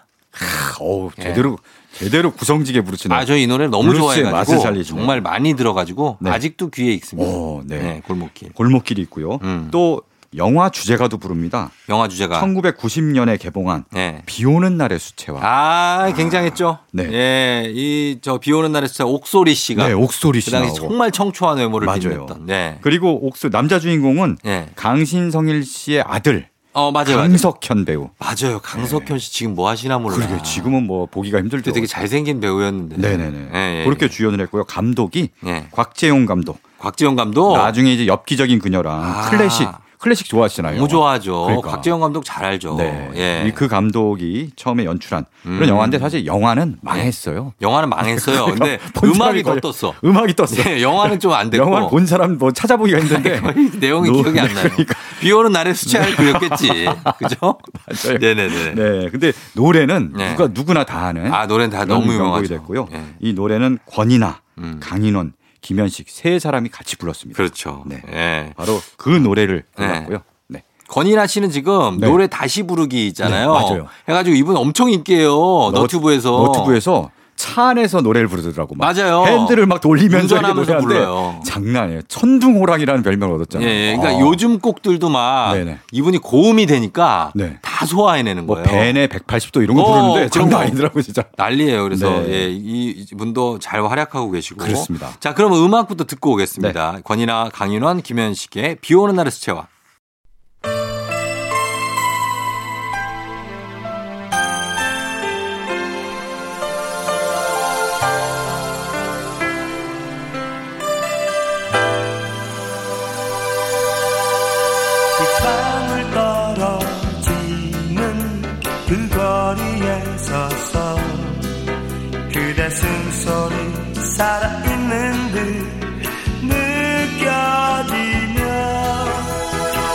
어우, 제대로 제대로 구성지게 부르시네. 아, 저 이 노래 너무 좋아해가지고. 정말 많이 들어가지고 네. 아직도 귀에 익습니다. 오, 네. 네, 골목길. 골목길이 있고요. 음. 또 영화 주제가도 부릅니다. 영화 주제가. 1990년에 개봉한 네. 비 오는 날의 수채화. 아, 굉장했죠. 네. 예, 이 저 비 오는 날에 진짜 옥소리 씨가 네, 옥소리 그씨 당시 나오고. 정말 청초한 외모를 맞아요. 빛냈던. 네. 그리고 옥소 남자 주인공은 예. 강신성일 씨의 아들 어, 맞아요. 맞아요. 강석현 배우. 맞아요. 강석현 씨 지금 뭐 하시나 몰라. 그러게 지금은 뭐 보기가 힘들죠. 그때 되게 잘생긴 배우였는데. 네네네. 예, 예, 그렇게 예. 주연을 했고요. 감독이 예. 곽재용 감독. 곽지영 감독. 나중에 이제 엽기적인 그녀랑 아. 클래식 클래식 좋아하시잖아요. 너무 좋아하죠. 그러니까. 곽재용 감독 잘 알죠. 네. 예. 이 그 감독이 처음에 연출한 그런 음. 영화인데 사실 영화는 망했어요. 영화는 망했어요. 근데 본 음악이 더 떴어. 음악이 떴어. 네, 영화는 좀 안 됐고. 영화를 본 사람 뭐 찾아보기가 힘든데 거의 내용이 노- 기억이 안 나요. 그러니까. 비 오는 날에 수채화를 그렸겠지. 그죠? 맞아요. 네네네. 네, 근데 노래는 네. 누가 누구나 다 아는 아, 노래는 다 너무 유명하죠. 됐고요. 예. 이 노래는 권인하 음. 강인원, 김현식 세 사람이 같이 불렀습니다. 그렇죠. 네. 예. 바로 그 노래를 네. 불렀고요. 네. 권이나 씨는 지금 네. 노래 다시 부르기 있잖아요. 네, 맞아요. 해가지고 이분 엄청 인기예요. 너튜브에서. 너튜브에서 차 안에서 노래를 부르더라고. 막 맞아요. 핸들을 막 돌리면서 노래하는데 불러요. 장난 아니에요. 천둥호랑이라는 별명을 얻었잖아요. 예, 예. 그러니까 아. 요즘 곡들도 막 네네. 이분이 고음이 되니까 네. 다 소화해내는 뭐 거예요. 벤의 180도 이런 거 어, 부르는데 장난 거. 아니더라고 진짜. 난리예요. 그래서 네. 예, 이 분도 잘 활약하고 계시고. 그렇습니다. 자, 그러면 음악부터 듣고 오겠습니다. 네. 권이나 강인원, 김현식의 비 오는 날의 수채화. 숨소리 살아있는 듯 느껴지며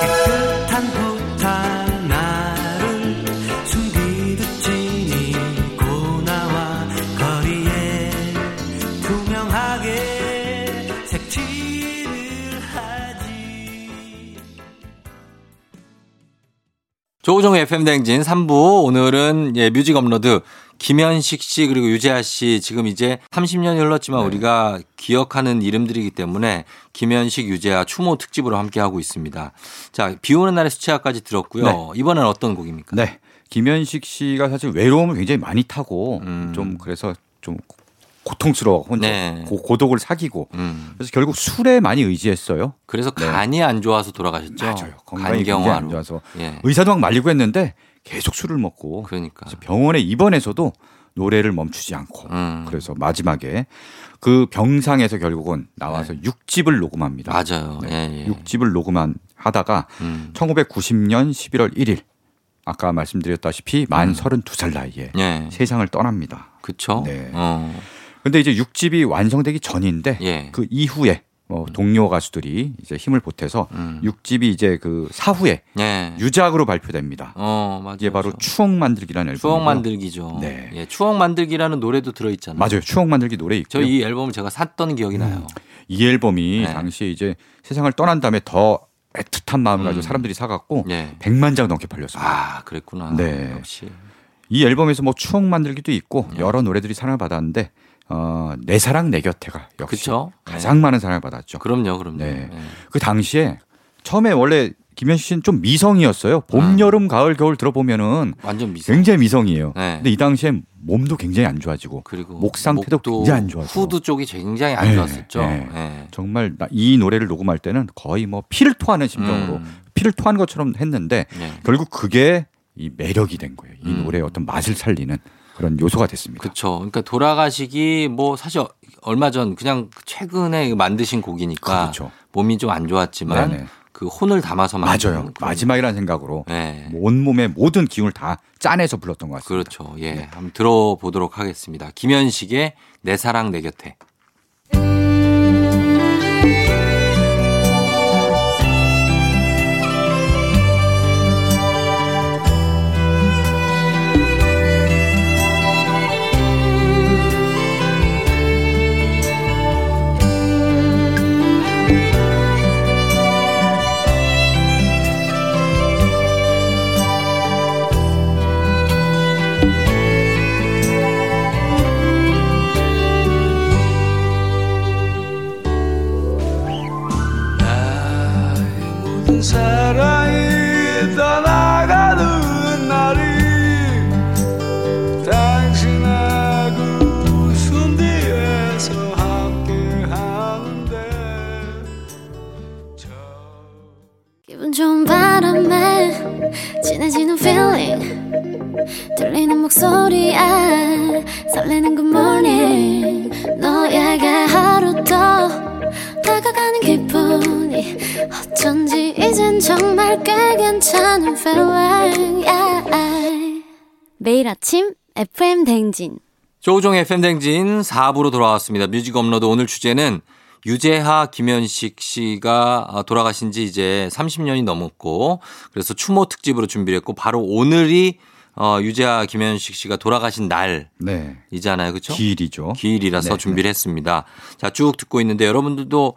깨끗한 붓 하나를 숨기듯 지니고 나와 거리에 투명하게 색칠을 하지. 조우종 FM 대행진 3부. 오늘은 예, 뮤직 업로드 김현식 씨 그리고 유재하 씨 지금 이제 30년이 흘렀지만 네. 우리가 기억하는 이름들이기 때문에 김현식 유재하 추모 특집으로 함께 하고 있습니다. 자, 비 오는 날의 수채화까지 들었고요. 네. 이번엔 어떤 곡입니까? 네. 김현식 씨가 사실 외로움을 굉장히 많이 타고 음. 좀 그래서 좀 고통스러워 혼자 네. 고, 고독을 사귀고 음. 그래서 결국 술에 많이 의지했어요. 그래서 네. 간이 안 좋아서 돌아가셨죠. 맞아요. 건강이 간경화로. 안 좋아서 예. 의사도 막 말리고 했는데 계속 술을 먹고 그러니까. 병원에 입원해서도 노래를 멈추지 않고 음. 그래서 마지막에 그 병상에서 결국은 나와서 육 6집을 녹음합니다. 네. 맞아요. 네. 예, 예. 6집을 녹음한 하다가 음. 1990년 11월 1일 아까 말씀드렸다시피 만 음. 32살 나이에 예. 세상을 떠납니다. 그쵸? 네. 어. 근데 이제 6집이 완성되기 전인데 예. 그 이후에 뭐 동료 가수들이 이제 힘을 보태서 음. 6집이 이제 그 사후에 예. 유작으로 발표됩니다. 어, 맞아요. 이게 바로 추억 만들기라는 앨범. 추억 만들기죠. 네. 예, 추억 만들기라는 노래도 들어 있잖아요. 맞아요. 추억 만들기 노래 있고요. 저이 앨범을 제가 샀던 기억이 나요. 이 앨범이 네. 당시에 이제 세상을 떠난 다음에 더 애틋한 마음을 가지고 음. 사람들이 사갖고 예. 100만 장 넘게 팔렸습니다. 아, 그랬구나. 네. 역시. 이 앨범에서 뭐 추억 만들기도 있고 네. 여러 노래들이 사랑을 받았는데 어, 내 사랑 내 곁에가 역시 그쵸? 가장 많은 사랑을 받았죠. 그럼요, 그럼요. 네. 네. 그 당시에 처음에 원래 김현식 씨는 좀 미성이었어요. 봄, 아. 여름, 가을, 겨울 들어보면은 완전 미성. 굉장히 미성이에요. 네. 근데 이 당시에 몸도 굉장히 안 좋아지고 그리고 목 상태도 굉장히 안 좋아져. 후두 쪽이 굉장히 안 네, 좋았었죠. 네. 네. 정말 나- 이 노래를 녹음할 때는 거의 뭐 피를 토하는 심정으로 음. 피를 토하는 것처럼 했는데 네. 결국 그게 이 매력이 된 거예요. 이 음. 노래의 어떤 맛을 살리는 그런 요소가 됐습니다. 그렇죠. 그러니까 돌아가시기 뭐 사실 얼마 전 그냥 최근에 만드신 곡이니까 그렇죠. 몸이 좀 안 좋았지만 네네. 그 혼을 담아서 맞아요. 마지막이라는 생각으로 네. 온 몸의 모든 기운을 다 짜내서 불렀던 것 같습니다. 그렇죠. 예. 한번 들어보도록 하겠습니다. 김현식의 내 사랑 내 곁에. 사랑이 떠나가는 날이 당신하고 숨 뒤에서 함께하는데 기분 좋은 바람에 진해지는 feeling 들리는 목소리에 설레는 good morning 너에게 하루 더 정말 꽤 괜찮은 feeling yeah. 매일 아침 FM 대행진 조우종의 FM 대행진 4부로 돌아왔습니다. 뮤직 업로드 오늘 주제는 유재하, 김현식 씨가 어, 돌아가신 지 이제 30년이 넘었고 그래서 추모 특집으로 준비를 했고 바로 오늘이 어, 유재하, 김현식 씨가 돌아가신 날이잖아요. 네. 그렇죠? 기일이죠. 기일이라서 네, 준비를 했습니다. 자, 쭉 듣고 있는데 여러분들도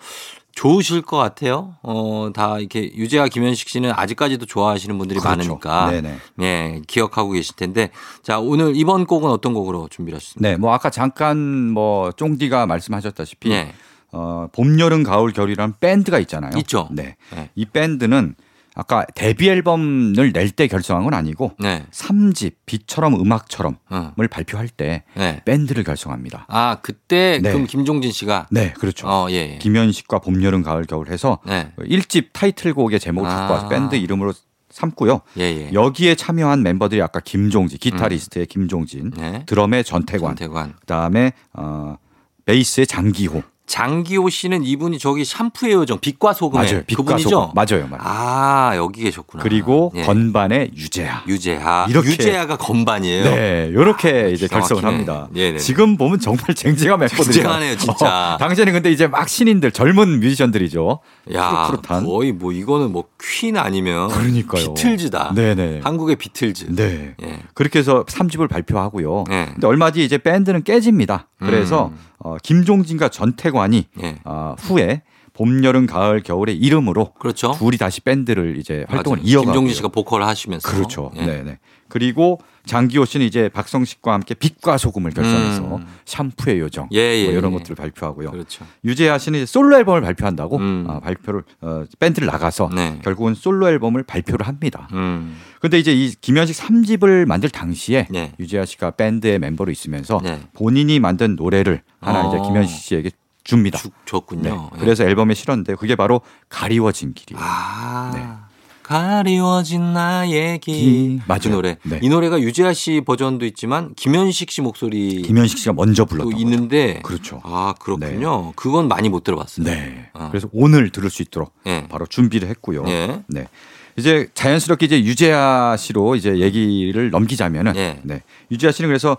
좋으실 것 같아요. 어, 다 이렇게 유재하, 김현식 씨는 아직까지도 좋아하시는 분들이 그렇죠. 많으니까. 네네. 예, 기억하고 계실 텐데. 자, 오늘 이번 곡은 어떤 곡으로 준비를 하셨습니까? 네, 뭐 아까 잠깐 뭐 쫑디가 말씀하셨다시피 예. 어, 봄, 여름, 가을, 겨울이라는 밴드가 있잖아요. 있죠. 네. 네. 이 밴드는 아까 데뷔 앨범을 낼 때 결성한 건 아니고 네. 3집 비처럼 음악처럼을 어. 발표할 때 네. 밴드를 결성합니다. 아, 그때 네. 그럼 김종진 씨가 네, 그렇죠. 어, 예, 예. 김현식과 봄, 여름, 가을, 겨울 해서 네. 1집 타이틀곡의 제목을 갖고 와서 아. 밴드 이름으로 삼고요. 예, 예. 여기에 참여한 멤버들이 아까 김종진, 기타리스트의 김종진, 네. 드럼의 전태관, 전태관. 그다음에 어, 베이스의 장기호. 장기호 씨는 이분이 저기 샴푸의 요정 빛과 소금의 맞아요. 빛과 그분이죠. 소금. 맞아요, 맞아요. 아 여기 계셨구나. 그리고 예. 건반의 유재하. 유재하. 이렇게. 유재하가 건반이에요. 네, 이렇게 이제 기가 결성을. 합니다. 네네네. 지금 보면 정말 쟁쟁한 멤버들이에요. 쟁쟁하네요, 진짜. 어, 당시에는 근데 이제 막 신인들, 젊은 뮤지션들이죠. 야 푸릇푸릇한. 거의 뭐 이거는 뭐 퀸 아니면 그러니까요. 비틀즈다. 네네. 한국의 비틀즈. 네. 예. 그렇게 해서 3집을 발표하고요. 네. 근데 얼마 뒤에 이제 밴드는 깨집니다. 그래서 음. 어, 김종진과 전태관이 예. 어, 후에 봄, 여름, 가을, 겨울의 이름으로 그렇죠. 둘이 다시 밴드를 이제 활동을. 이어가고 김종진 씨가 보컬을 하시면서. 그렇죠. 예. 네 네. 그리고 장기호 씨는 이제 박성식과 함께 빛과 소금을 결성해서 음. 샴푸의 요정 예, 예, 뭐 이런 예. 것들을 발표하고요. 그렇죠. 유재하 씨는 솔로 앨범을 발표한다고 음. 아, 발표를 어, 밴드를 나가서 네. 결국은 솔로 앨범을 발표를 합니다. 음. 근데 이제 이 김현식 3집을 만들 당시에 네. 유재하 씨가 밴드의 멤버로 있으면서 네. 본인이 만든 노래를 하나 어. 이제 김현식 씨에게 줍니다. 주, 줬군요. 네. 예. 그래서 앨범에 실었는데 그게 바로 가리워진 길이에요. 아. 네. 가리워진 나의 길. 길. 맞아요. 그 노래. 네. 이 노래가 유재하 씨 버전도 있지만 김현식 씨 목소리 김현식 씨가 먼저 불렀던 또 거죠. 있는데 그렇죠. 아 그렇군요. 그건 많이 못 들어봤어요. 네. 어. 그래서 오늘 들을 수 있도록 예. 바로 준비를 했고요. 예. 네. 이제 자연스럽게 이제 유재하 씨로 이제 얘기를 넘기자면은 예. 네. 유재하 씨는 그래서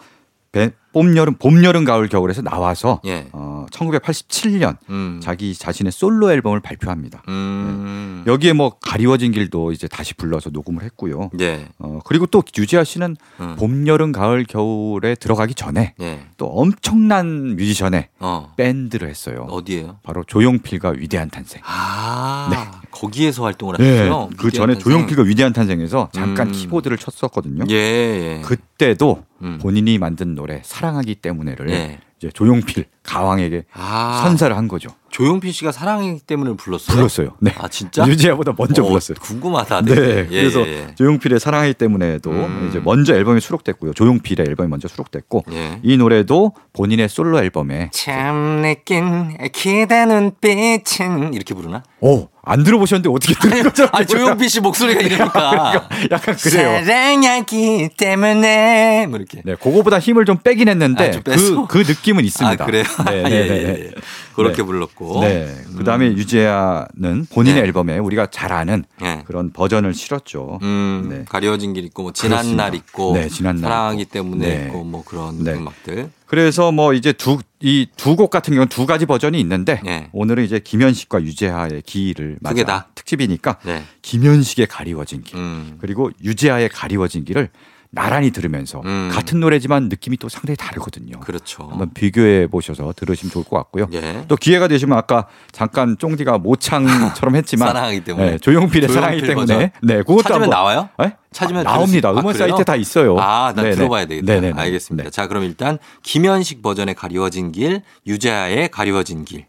배- 봄 여름 봄 여름 가을 겨울에서 나와서 예. 어 1987년 음. 자기 자신의 솔로 앨범을 발표합니다. 음. 여기에 뭐 가리워진 길도 이제 다시 불러서 녹음을 했고요. 예. 어 그리고 또 유재하 씨는 음. 봄 여름 가을 겨울에 들어가기 전에 예. 또 엄청난 뮤지션의 어. 밴드를 했어요. 어디예요? 바로 조용필과 위대한 탄생. 아. 거기에서 활동을 네, 하셨어요. 그 전에 조용필과 위대한 탄생에서 잠깐 음. 키보드를 쳤었거든요. 예. 예. 그때도 음. 본인이 만든 노래 사랑하기 때문에를 예. 이제 조용필 가왕에게 아. 선사를 한 거죠. 조용필 씨가 사랑하기 때문에 불렀어요. 불렀어요. 네. 아 진짜? 유재하보다 먼저 어, 불렀어요. 궁금하다. 네. 되게. 예, 그래서 예, 예. 조용필의 사랑하기 때문에도 음. 이제 먼저 앨범에 수록됐고요. 조용필의 앨범이 먼저 수록됐고 예. 이 노래도 본인의 솔로 앨범에 참 느낀 기대 눈빛은 이렇게 부르나? 오, 안 들어보셨는데 어떻게 들은 거죠? 아 조용필 씨 목소리가 이러니까 약간 그래요. 사랑하기 때문에 뭐 이렇게. 네, 그거보다 힘을 좀 빼긴 했는데 아, 좀 그? 그 느낌은 있습니다. 아 그래요? 네, 예, 네, 예, 네, 예. 네. 그렇게 네. 불렀고. 네. 그다음에 유재하는 본인의 네. 앨범에 우리가 잘 아는 예. 그런 버전을 실었죠. 음, 네. 가려진 길 있고 뭐 지난 그렇습니다. 날 있고 네, 지난 날 사랑하기. 때문에 네. 있고 뭐 그런 네. 음악들. 그래서 뭐 이제 두 이 두 곡 같은 경우는 두 가지 버전이 있는데 네. 오늘은 이제 김현식과 유재하의 기를 맞아 다? 특집이니까 네. 김현식의 가리워진 길 음. 그리고 유재하의 가리워진 길을 나란히 들으면서 음. 같은 노래지만 느낌이 또 상당히 다르거든요. 그렇죠. 한번 비교해 보셔서 들으시면 좋을 것 같고요. 예. 또 기회가 되시면 아까 잠깐 쫑디가 모창처럼 했지만 사랑하기 때문에. 네, 조용필의 조용필 사랑이기 때문에 버전. 네, 그것도 찾으면 한번 나와요? 네? 찾으면 아, 나옵니다. 음원 아? 사이트에 다 있어요. 아, 난 네네. 들어봐야 되겠다. 네네네. 알겠습니다. 네. 자, 그럼 일단 김현식 버전의 가리워진 길, 유재하의 가리워진 길.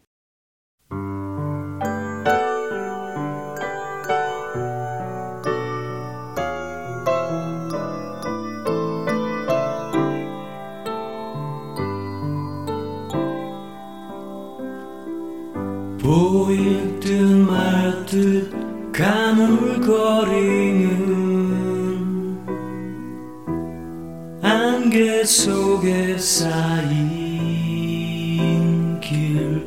보일 듯 말 듯 가물거리는 안개 속에 쌓인 길.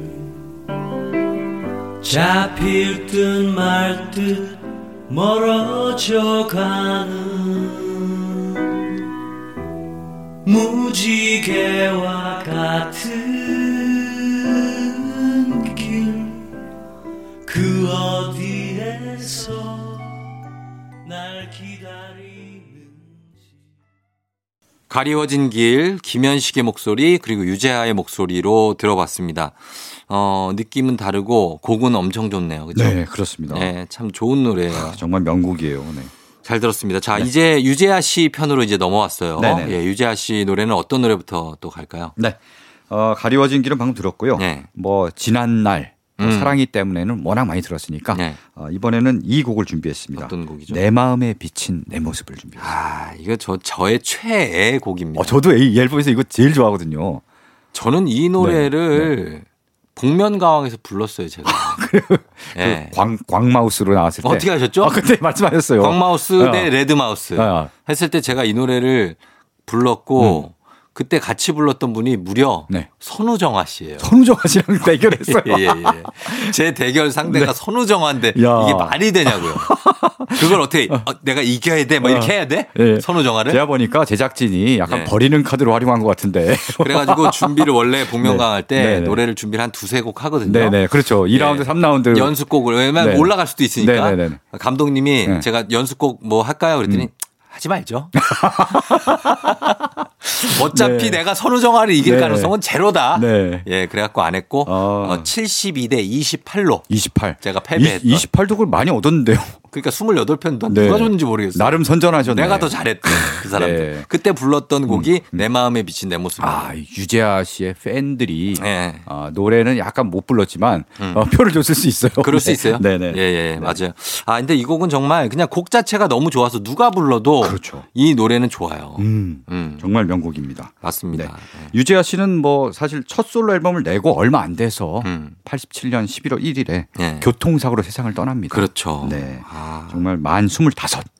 잡힐 듯 말 듯 멀어져 가는 무지개와 같은 그 어디에서 날 기다리는 가리워진 길, 김현식의 목소리, 그리고 유재하의 목소리로 들어봤습니다. 어, 느낌은 다르고 곡은 엄청 좋네요. 그죠? 네, 그렇습니다. 네, 참 좋은 노래예요. 정말 명곡이에요. 네. 잘 들었습니다. 자, 이제 유재하 씨 편으로 이제 넘어왔어요. 네네. 예, 유재하 씨 노래는 어떤 노래부터 또 갈까요? 네. 어, 가리워진 길은 방금 들었고요. 네. 뭐 지난 날뭐 음. 사랑이 때문에는 워낙 많이 들었으니까 네. 어, 이번에는 이 곡을 준비했습니다. 어떤 곡이죠? 내 마음에 비친 내 모습을 준비했습니다. 아, 이거 저, 저의 최애 곡입니다. 어, 저도 이 앨범에서 이거 제일 좋아하거든요. 저는 이 노래를 복면가왕에서 불렀어요, 제가. 예. 그 광, 광마우스로 나왔을 때. 어떻게 하셨죠? 아, 그때 말씀하셨어요. 광마우스 어. 대 레드마우스 어. 했을 때 제가 이 노래를 불렀고 그때 같이 불렀던 분이 무려 음. 네. 선우정아 씨예요. 선우정아 씨랑 대결했어요. 예, 예, 예. 제 대결 상대가 네. 선우정아인데 야. 이게 말이 되냐고요. 그걸 어떻게 어, 내가 이겨야 돼? 뭐 이렇게 해야 돼? 예. 선우정아를? 제가 보니까 제작진이 약간 네. 버리는 카드로 활용한 것 같은데. 그래가지고 준비를 원래 복면가왕 할때 네, 네. 노래를 준비를 한 두세 곡 하거든요. 네네. 그렇죠. 2라운드, 예. 3라운드. 연습곡을 왜냐면 네. 올라갈 수도 있으니까 네네네. 감독님이 네. 제가 연습곡 뭐 할까요? 그랬더니 음. 하지 말죠. 어차피 네. 내가 선우정아를 이길 네. 가능성은 제로다. 네. 예, 그래갖고 안 했고 어. 어, 72대 28로 28. 제가 패배했던. 28도 그걸 많이 얻었는데요. 그러니까 28편 네. 누가 줬는지 모르겠어요. 나름 선전하셨네. 내가 더 잘했대 그 사람들. 네. 그때 불렀던 곡이 내 마음에 비친 내 모습. 아, 유재하 씨의 팬들이 네. 아, 노래는 약간 못 불렀지만 음. 어, 표를 줬을 수 있어요. 그럴 수 네. 있어요. 네 네. 예, 예, 맞아요. 아, 근데 이 곡은 정말 그냥 곡 자체가 너무 좋아서 누가 불러도 그렇죠. 이 노래는 좋아요. 음, 음, 정말 명 곡입니다. 맞습니다. 네. 유재하 씨는 뭐 사실 첫 솔로 앨범을 내고 얼마 안 돼서 음. 87년 11월 1일에 예. 교통사고로 세상을 떠납니다. 그렇죠. 네. 아, 정말 만 25.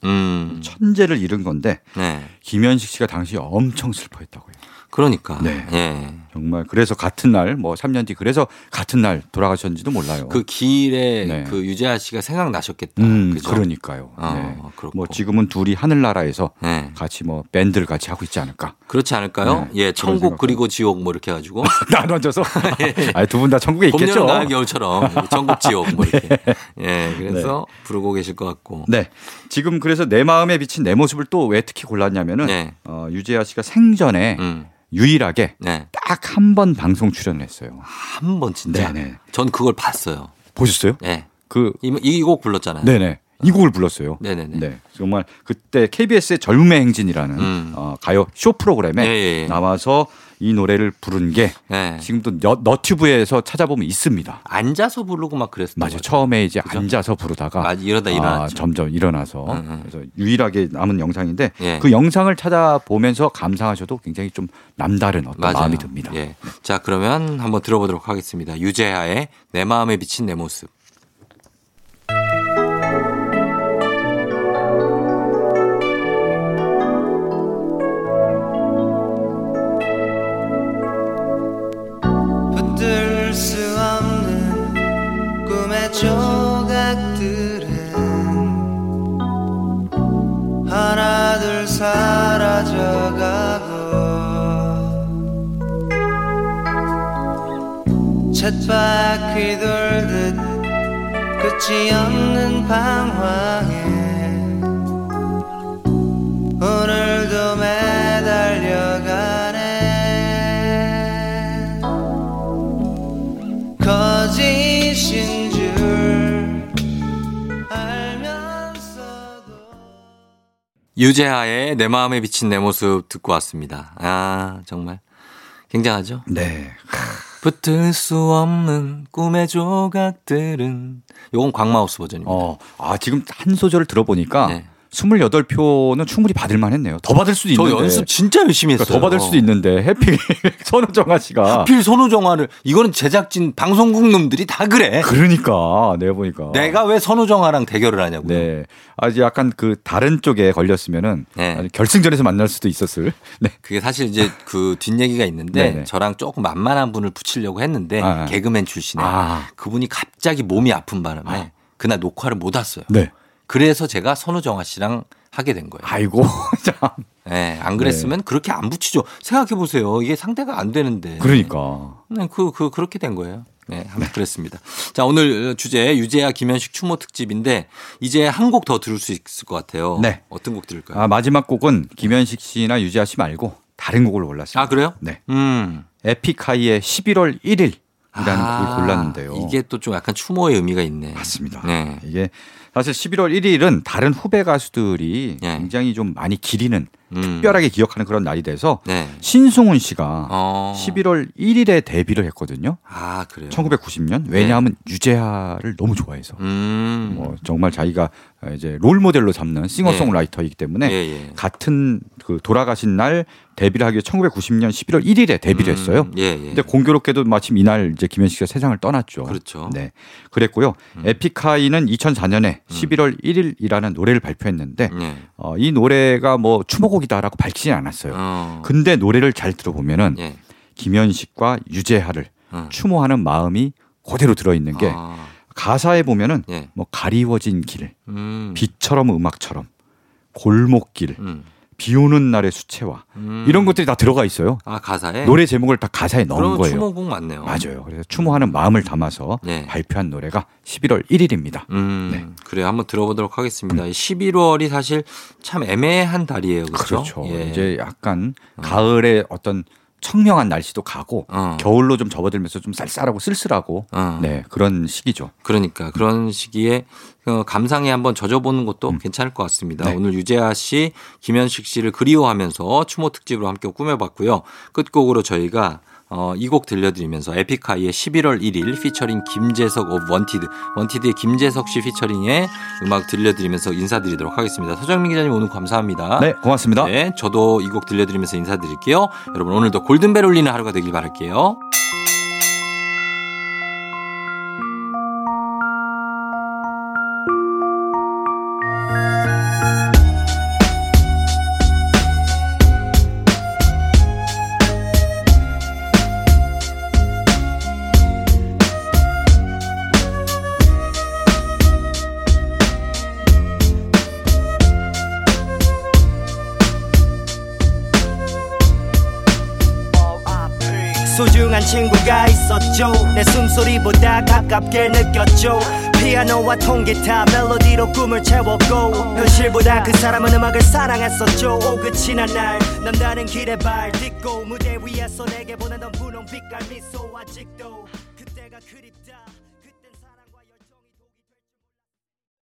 음, 천재를 잃은 건데 네. 김현식 씨가 당시 엄청 슬퍼했다고요. 그러니까. 네. 예. 정말 그래서 같은 날 뭐 3년 뒤 그래서 같은 날 돌아가셨는지도 몰라요. 그 길에 네. 그 유재하 씨가 생각나셨겠다. 음, 그죠? 그러니까요. 어, 네. 뭐 지금은 둘이 하늘나라에서 네. 같이 뭐 밴드를 같이 하고 있지 않을까. 그렇지 않을까요? 네, 예, 천국. 그리고 지옥 뭐 이렇게 해가지고. 나눠져서. 아니, 두분 다 천국에 봄, 있겠죠. 여름, 가을, 겨울처럼 천국 지옥 뭐 이렇게. 예, 그래서 부르고 계실 것 같고. 네. 지금 그래서 내 마음에 비친 내 모습을 또 왜 특히 골랐냐면은 네. 어, 유재하 씨가 생전에 음, 유일하게 네. 딱 한 번 방송 출연을 했어요. 한 번 진짜. 네네. 전 그걸 봤어요. 보셨어요? 예. 그이곡 불렀잖아요. 네네. 이 곡을 불렀어요. 네네네. 네. 정말 그때 KBS의 젊음의 행진이라는 음. 어, 가요 쇼 프로그램에 예, 예, 예. 나와서 이 노래를 부른 게 네. 지금도 너, 너튜브에서 찾아보면 있습니다. 앉아서 부르고 막 그랬어요. 맞아요. 처음에 이제 그죠? 앉아서 부르다가 맞아, 이러다 아, 일어났죠. 점점 일어나서 음, 음. 그래서 유일하게 남은 영상인데 예. 그 영상을 찾아보면서 감상하셔도 굉장히 좀 남다른 어떤 맞아요. 마음이 듭니다. 예. 자, 그러면 한번 들어보도록 하겠습니다. 유재하의 내 마음에 비친 내 모습. 사라져가고 쳇바퀴 돌듯 끝이 없는 방황에 오늘도 매 유재하의 내 마음에 비친 내 모습 듣고 왔습니다. 아, 정말 굉장하죠? 네. 붙을 수 없는 꿈의 조각들은 요건 광마우스 버전입니다. 어, 아, 지금 한 소절을 들어보니까 네. 28표는 충분히 받을 만 했네요. 더 받을 수도 저 있는데. 연습 진짜 열심히 했어요. 그러니까 더 받을 수도 있는데 해피 선우정아 씨가 하필 선우정아를 이거는 제작진 방송국 놈들이 다 그래. 그러니까 내가 보니까 내가 왜 선우정아랑 대결을 하냐고. 네. 아주 약간 그 다른 쪽에 걸렸으면은 네. 결승전에서 만날 수도 있었을. 네. 그게 사실 이제 그 뒷얘기가 있는데 네네. 저랑 조금 만만한 분을 붙이려고 했는데 아, 아. 개그맨 출신에 아. 그분이 갑자기 몸이 아픈 바람에 그날 녹화를 못 왔어요. 네. 그래서 제가 선우정아 씨랑 하게 된 거예요. 아이고 참. 네, 안 그랬으면 그렇게 안 붙이죠. 생각해 보세요. 이게 상대가 안 되는데. 그러니까. 네, 그, 그, 그렇게 된 거예요. 네, 한번 그랬습니다. 자, 오늘 주제 유재하 김현식 추모 특집인데 이제 한 곡 더 들을 수 있을 것 같아요. 네. 어떤 곡 들을까요? 아, 마지막 곡은 김현식 씨나 유재하 씨 말고 다른 곡을 골랐습니다. 아, 그래요? 네. 음. 에픽하이의 11월 1일이라는 곡을 골랐는데요. 아, 이게 또 좀 약간 추모의 의미가 있네. 맞습니다. 네. 이게 사실 11월 1일은 다른 후배 가수들이 네. 굉장히 좀 많이 기리는 음. 특별하게 기억하는 그런 날이 돼서 네. 신승훈 씨가 어. 11월 1일에 데뷔를 했거든요. 아, 그래요? 1990년. 왜냐하면 유재하를 너무 좋아해서. 음. 뭐 정말 자기가 이제 롤 모델로 삼는 싱어송라이터이기 때문에 예, 예. 같은 그 돌아가신 날 데뷔를 하기 위해 1990년 11월 1일에 데뷔를 음, 했어요. 예, 예. 근데 공교롭게도 마침 이날 이제 김현식 씨가 세상을 떠났죠. 그렇죠. 음. 네. 그랬고요. 에픽하이는 2004년에 11월 1일이라는 노래를 발표했는데 예. 어, 이 노래가 뭐 추모곡이다라고 밝히진 않았어요. 어. 근데 노래를 잘 들어보면은 예. 김현식과 유재하를 어. 추모하는 마음이 그대로 들어있는 게 아. 가사에 보면은 예. 뭐 가리워진 길, 음. 빛처럼 음악처럼 골목길, 음. 비 오는 날의 수채화 음. 이런 것들이 다 들어가 있어요. 아, 가사에? 노래 제목을 다 가사에 넣은 거예요. 추모곡 맞네요. 맞아요. 그래서 추모하는 마음을 담아서 네. 발표한 노래가 11월 1일입니다. 음, 네. 그래요. 한번 들어보도록 하겠습니다. 11월이 사실 참 애매한 달이에요. 그렇죠? 그렇죠. 예. 이제 약간 가을의 어떤 청명한 날씨도 가고 어. 겨울로 좀 접어들면서 좀 쌀쌀하고 쓸쓸하고 어. 네 그런 시기죠. 그러니까 그런 시기에 어, 감상에 한번 젖어보는 것도 괜찮을 것 같습니다. 음. 네. 오늘 유재하 씨, 김현식 씨를 그리워하면서 추모 특집으로 함께 꾸며봤고요. 끝곡으로 저희가 어, 이 곡 들려드리면서 에픽하이의 11월 1일 피처링 김재석 of 원티드 원티드의 김재석 씨 피처링의 음악 들려드리면서 인사드리도록 하겠습니다. 서정민 기자님 오늘 감사합니다. 네 고맙습니다. 네, 저도 이 곡 들려드리면서 인사드릴게요. 여러분 오늘도 골든벨 울리는 하루가 되길 바랄게요. 친구가 있었죠. 내 숨소리보다 가깝게 느꼈죠. 피아노와 통기타 멜로디로 꿈을 채웠고 현실보다 그 사람은 음악을 사랑했었죠. 오그친 한날 남다른 길에 발 딛고 무대 위에서 내게 보내던 분홍 빛깔 미소 아직도